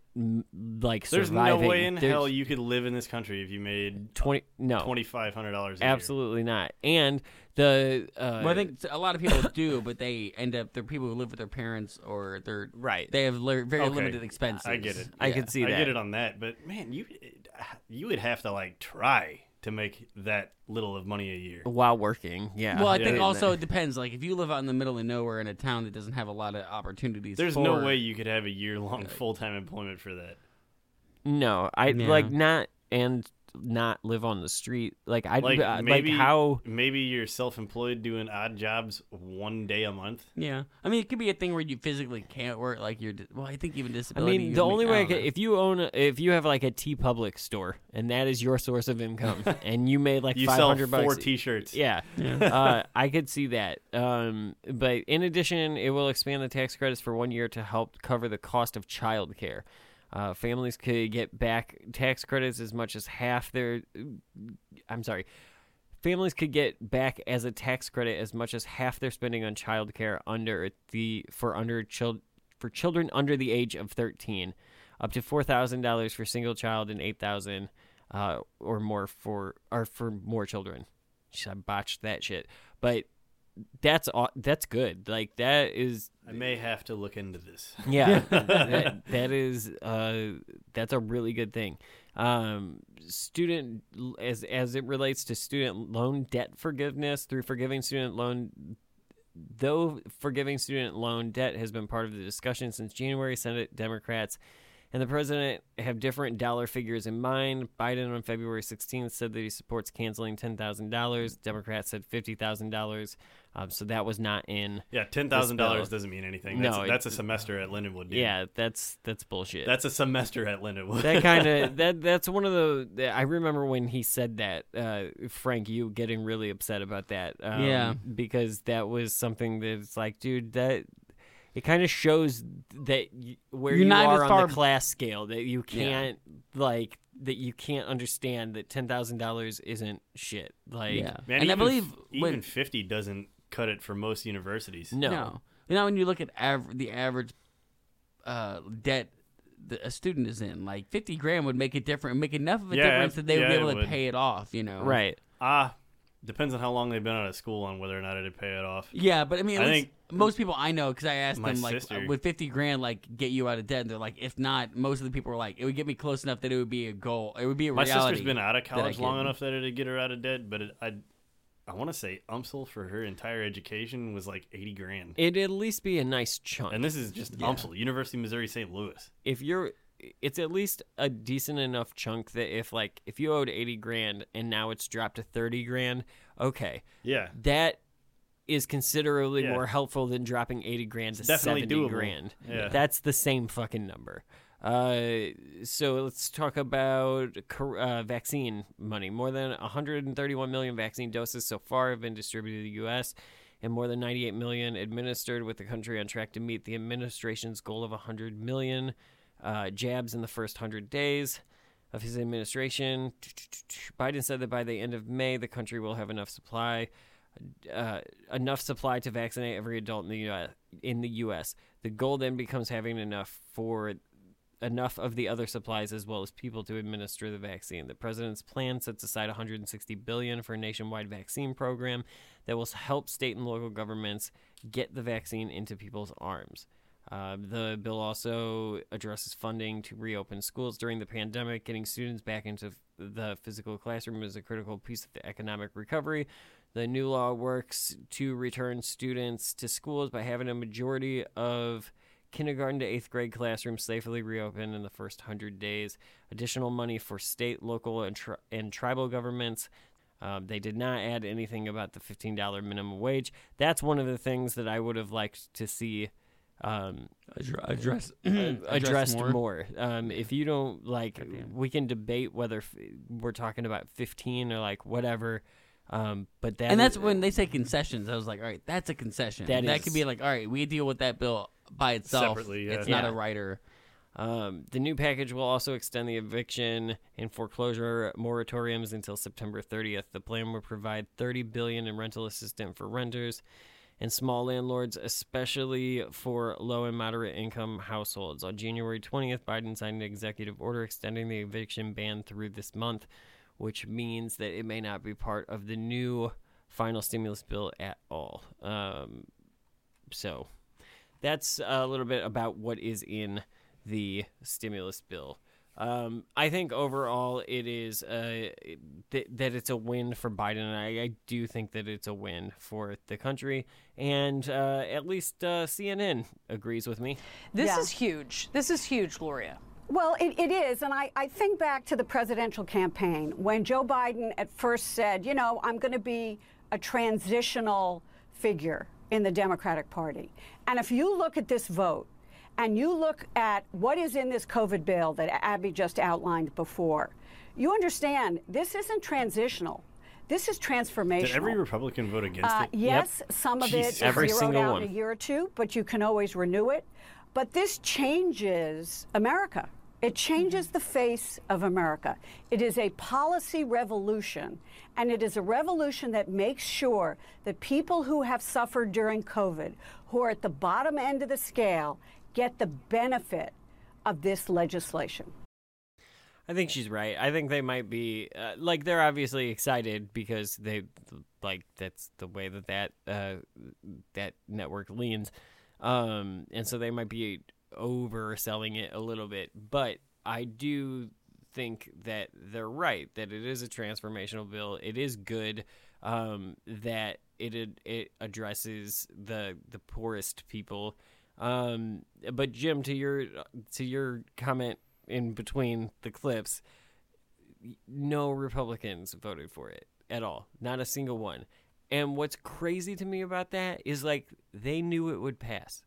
like There's surviving. no way in There's hell you could live in this country if you made 20 no. twenty five hundred dollars. Absolutely not. And the uh well, I think a lot of people do, but they end up they're people who live with their parents or they're right. They have li- very Okay. limited expenses. I get it. I can see that. I get it on that, but man, you you would have to like try to make that little of money a year. while working. Yeah. Well, I Yeah. think also it depends. Like if you live out in the middle of nowhere in a town that doesn't have a lot of opportunities, There's for, no way you could have a year long full time employment for that. No, I Yeah. like not and not live on the street. Like I Like like, maybe how maybe you're self employed doing odd jobs one day a month. Yeah, I mean it could be a thing where you physically can't work. Like you're, well, I think even disability. I mean, the only I way I don't could, if you own, a, if you have like a TeePublic store and that is your source of income, and you made like You five sell hundred bucks, four T-shirts. yeah, Yeah. uh, I could see that. Um, but in addition, it will expand the tax credits for one year to help cover the cost of childcare. Uh, families could get back tax credits as much as half their. I'm sorry. Families could get back as a tax credit as much as half their spending on childcare under the for under child for children under the age of 13, up to four thousand dollars for single child and eight thousand uh, or more for or for more children. I botched that shit, but that's that's good. Like that is I may have to look into this. yeah, that, that is uh, that's a really good thing. Um, student as as it relates to student loan debt forgiveness through forgiving student loan. Though forgiving student loan debt has been part of the discussion since January, Senate Democrats and the president have different dollar figures in mind. Biden on February 16th said that he supports canceling $10,000. Democrats said $50,000. Um, so that was not in. Yeah, ten thousand dollars doesn't mean anything. No, That's, it- that's a semester at Lindenwood. Dude. Yeah, that's that's bullshit. That's a semester at Lindenwood. that kind of that that's one of the I remember when he said that uh, Frank you getting really upset about that um, Yeah. because that was something that's like dude that it kind of shows that y- where You're you not are on far- the class scale that you can't like that you can't understand that ten thousand dollars isn't shit like yeah. Man, And I believe even when- fifty doesn't cut it for most universities. No. You know, when you look at aver- the average uh, debt that a student is in, like 50 grand would make it different, make enough of a Yeah, difference that they would be able to would. pay it off, you know? Right. Ah, depends on how long they've been out of school on whether or not it'd pay it off. Yeah, but I mean, I think most people I know, because I asked them, like, sister- would 50 grand, like, get you out of debt? And they're like, if not, most of the people were like, it would get me close enough that it would be a goal. It would be a My reality. sister's been out of college long enough that it'd get her out of debt, but it, I, I want to say UMSL for her entire education was like eighty grand. it'd at least be a nice chunk And this is just Yeah. UMSL, University of Missouri St. Louis. if you're it's at least a decent enough chunk that if like if you owed 80 grand and now it's dropped to 30 grand okay Yeah. that is considerably Yeah. more helpful than dropping 80 grand to definitely 70 doable. grand Yeah. that's the same fucking number uh, so let's talk about uh, vaccine money. More than 131 million vaccine doses so far have been distributed to the U.S., and more than 98 million administered, with the country on track to meet the administration's goal of 100 million uh, jabs in the first 100 days of his administration. Biden said that by the end of May, the country will have enough supply. Uh, enough supply to vaccinate every adult in the U.S. In the U.S., the goal then becomes having enough for enough of the other supplies as well as people to administer the vaccine. The president's plan sets aside 160 billion for a nationwide vaccine program that will help state and local governments get the vaccine into people's arms. Uh, the bill also addresses funding to reopen schools during the pandemic. Getting students back into the physical classroom is a critical piece of the economic recovery. The new law works to return students to schools by having a majority of kindergarten to eighth grade classrooms safely reopen in the first 100 days. Additional money for state, local, and, tri- and tribal governments. Um, they did not add anything about the $15 minimum wage. That's one of the things that I would have liked to see um, Addre- address- uh, address addressed more. more. Um, if you don't like, we can debate whether f- we're talking about 15 or like whatever. Um, but that and that's is- when they say concessions. I was like, all right, that's a concession. That That, is- could be like, all right, we deal with that bill by itself. Separately, yeah. It's not Yeah. a rider. Um, the new package will also extend the eviction and foreclosure moratoriums until September 30th. The plan will provide 30 billion in rental assistance for renters and small landlords, especially for low and moderate income households. On January 20th, Biden signed an executive order extending the eviction ban through this month, which means that it may not be part of the new final stimulus bill at all. Um, so that's a little bit about what is in the stimulus bill. Um, I think overall it is uh, th- that it's a win for Biden, and I, I do think that it's a win for the country, and uh, at least uh, CNN agrees with me. This Yeah. is huge. This is huge, Gloria. Well, it, it is. And I, I think back to the presidential campaign when Joe Biden at first said, you know, I'm going to be a transitional figure in the Democratic Party. And if you look at this vote and you look at what is in this COVID bill that Abby just outlined before, you understand this isn't transitional. This is transformational. Did every Republican vote against Uh, it? yes, some of it Jesus. is Every zeroed single out one. in a year or two, but you can always renew it. But this changes America. It changes the face of America. It is a policy revolution, and it is a revolution that makes sure that people who have suffered during COVID, who are at the bottom end of the scale, get the benefit of this legislation. I think she's right. I think they might be uh, like they're obviously excited because they like that's the way that that uh, that network leans, um, and so they might be overselling it a little bit. But I do think that they're right that it is a transformational bill. It is good um, that it it addresses the the poorest people Um, but Jim, to your to your comment in between the clips, no Republicans voted for it at all, not a single one. And what's crazy to me about that is like they knew it would pass.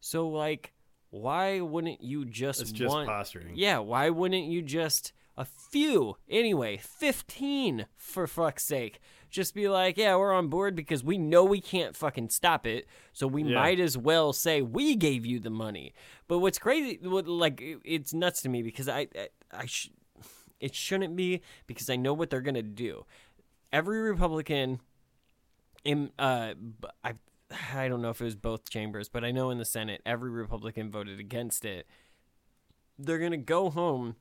So like, why wouldn't you just It's just want? posturing. Yeah, why wouldn't you just a few anyway, fifteen for fuck's sake? Just be like, yeah, we're on board because we know we can't fucking stop it, so we Yeah. might as well say we gave you the money. But what's crazy, what, like, it's nuts to me because I, I, I sh- it shouldn't be because I know what they're gonna do. Every Republican in uh I I don't know if it was both chambers, but I know in the Senate every Republican voted against it. They're going to go home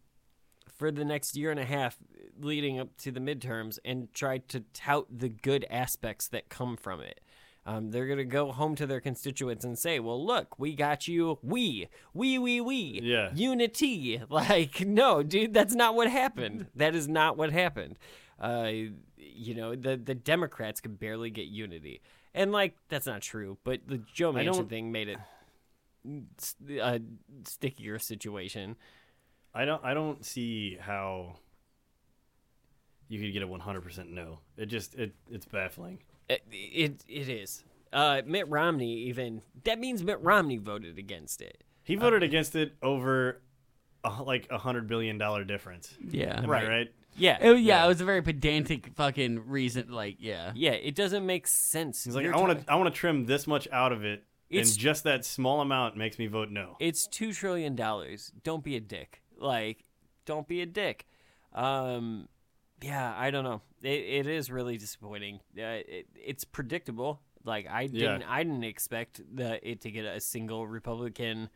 for the next year and a half leading up to the midterms and try to tout the good aspects that come from it. Um, they're going to go home to their constituents and say, well, look, we got you. We, we, we, we. Yeah. Unity. Like, no, dude, that's not what happened. That is not what happened. Uh, you know, the, the Democrats could barely get unity. And, like, that's not true, but the Joe Manchin thing made it a stickier situation. I don't. I don't see how you could get a 100% no. It just it it's baffling. It it, it is. Uh, Mitt Romney even that means Mitt Romney voted against it. He voted against it over a, like a hundred billion dollar difference. Yeah. Am Right. I right? Yeah, It, yeah, it was a very pedantic fucking reason. Like, yeah. yeah. It doesn't make sense. He's like, You're I want to I want to trim this much out of it, It's- and just that small amount makes me vote no. It's two trillion dollars. Don't be a dick. Like, don't be a dick. Um, yeah, I don't know. It, it is really disappointing. Uh, it, it's predictable. Like I didn't, I didn't expect the it to get a single Republican.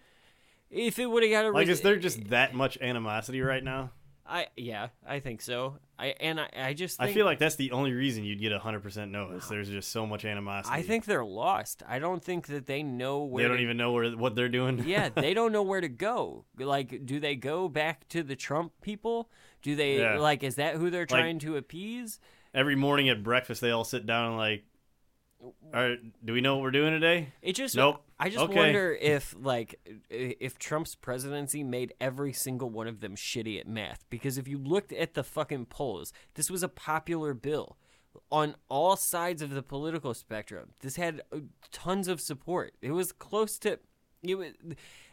If it would have got a, Like, res- is there just that much animosity right now? I yeah, I think so. I and I, I just I feel like that's the only reason you'd get a hundred percent no. Is there's just so much animosity. I think they're lost. I don't think that they know where they don't to- even know where what they're doing. yeah, they don't know where to go. Like, do they go back to the Trump people? Do they Yeah. like? Is that who they're Like- trying to appease? Every morning at breakfast, they all sit down and like, do we know what we're doing today? It just nope. I just okay. wonder if like if Trump's presidency made every single one of them shitty at math because if you looked at the fucking polls, this was a popular bill on all sides of the political spectrum. This had uh, tons of support. It was close to it was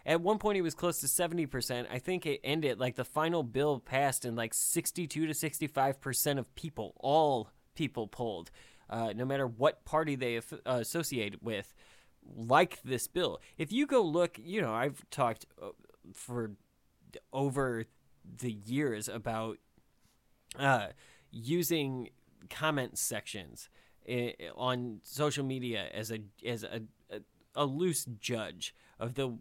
at one point it was close to 70%. I think it ended like the final bill passed and like 62 to 65% of people, all people polled, uh, no matter what party they aff- uh, associate with, like this bill. If you go look, you know, I've talked uh, for over the years about uh, using comment sections i- on social media as a as a, a, a loose judge of the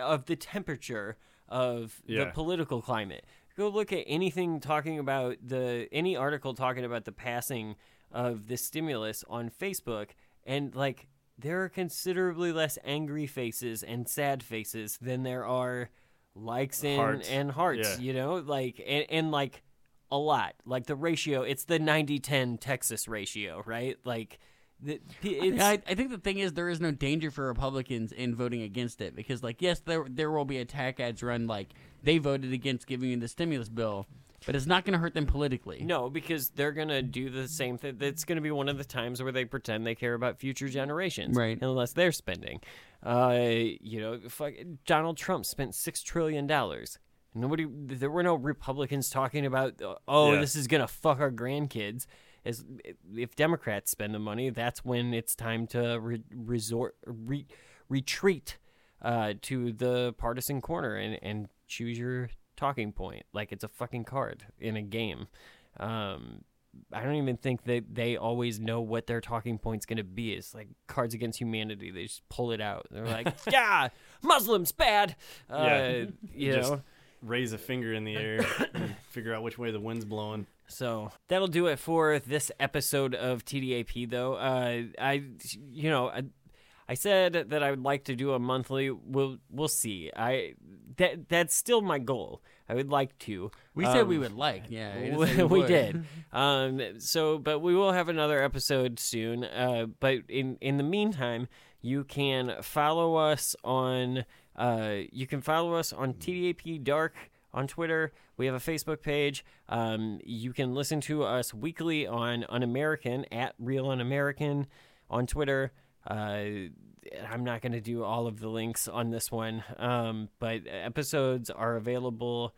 of the temperature of the political climate. Go look at anything talking about the any article talking about the passing of the stimulus on Facebook and like there are considerably less angry faces and sad faces than there are likes and Hearts. and hearts, Yeah. you know? Like and, and like a lot. Like the ratio, it's the 90-10 Texas ratio, right? Like the, it's, I, I think the thing is there is no danger for Republicans in voting against it because, like, yes, there there will be attack ads run like they voted against giving you the stimulus bill, but it's not going to hurt them politically. No, because they're gonna do the same thing. It's gonna be one of the times where they pretend they care about future generations, Right. Unless they're spending. Uh, you know, fuck, Donald Trump spent six trillion dollars. Nobody, there were no Republicans talking about, uh, oh, Yeah. this is gonna fuck our grandkids. As if Democrats spend the money, that's when it's time to re- resort re- retreat uh, to the partisan corner and, and choose your talking point like it's a fucking card in a game. Um, I don't even think that they always know what their talking point's going to be. It's like Cards Against Humanity. They just pull it out. They're like, yeah, Muslims bad. Uh, yeah, you just know. raise a finger in the air and figure out which way the wind's blowing. So that'll do it for this episode of TDAP. Though uh, I, you know, I, I said that I would like to do a monthly. We'll we'll see. I that that's still my goal. I would like to. We said we Um, would like, yeah, we we, say we we would. did. Um, so, but we will have another episode soon. Uh, but in in the meantime, You can follow us on uh, you can follow us on TDAP Dark on Twitter. We have a Facebook page. Um, you can listen to us weekly on Un American at Real Un American on Twitter. Uh, I'm not going to do all of the links on this one, um, but episodes are available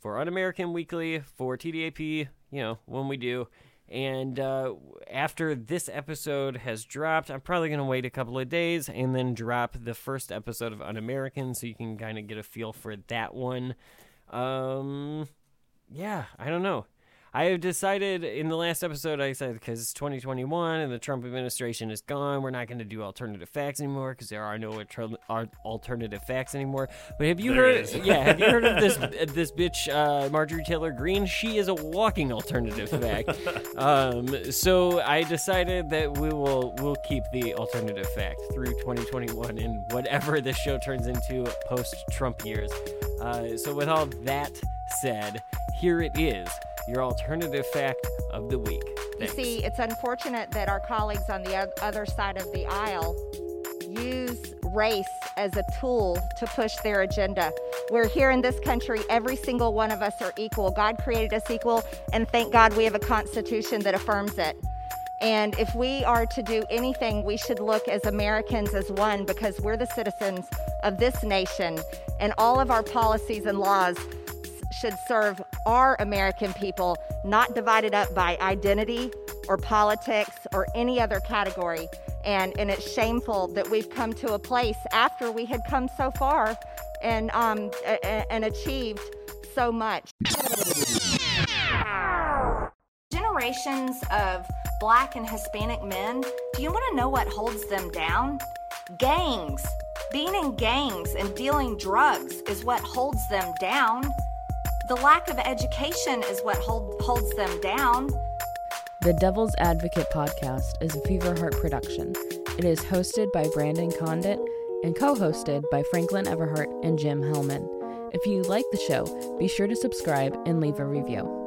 for Un American Weekly, for TDAP, you know, when we do. And uh, after this episode has dropped, I'm probably going to wait a couple of days and then drop the first episode of Un American so you can kind of get a feel for that one. Um, yeah, I don't know. I have decided in the last episode, I said because it's 2021 and the Trump administration is gone, we're not going to do alternative facts anymore because there are no alternative facts anymore. But have you There heard? is. Yeah, have you heard of this this bitch uh, Marjorie Taylor Greene? She is a walking alternative fact. um, so I decided that we will we'll keep the alternative fact through 2021 and whatever this show turns into post Trump years. Uh, so with all that said, here it is, your alternative fact of the week. You see, it's unfortunate that our colleagues on the other side of the aisle use race as a tool to push their agenda. We're here in this country, every single one of us are equal. God created us equal, and thank God we have a constitution that affirms it. And if we are to do anything, we should look as Americans as one because we're the citizens of this nation, and all of our policies and laws should serve our American people, not divided up by identity or politics or any other category. And, and it's shameful that we've come to a place after we had come so far and, um, a- a- and achieved so much. Generations of black and Hispanic men, do you want to know what holds them down? Gangs. Being in gangs and dealing drugs is what holds them down. The lack of education is what hold, holds them down. The Devil's Advocate podcast is a Fever Heart production. It is hosted by Brandon Condit and co hosted by Franklin Everhart and Jim Hellman. If you like the show, be sure to subscribe and leave a review.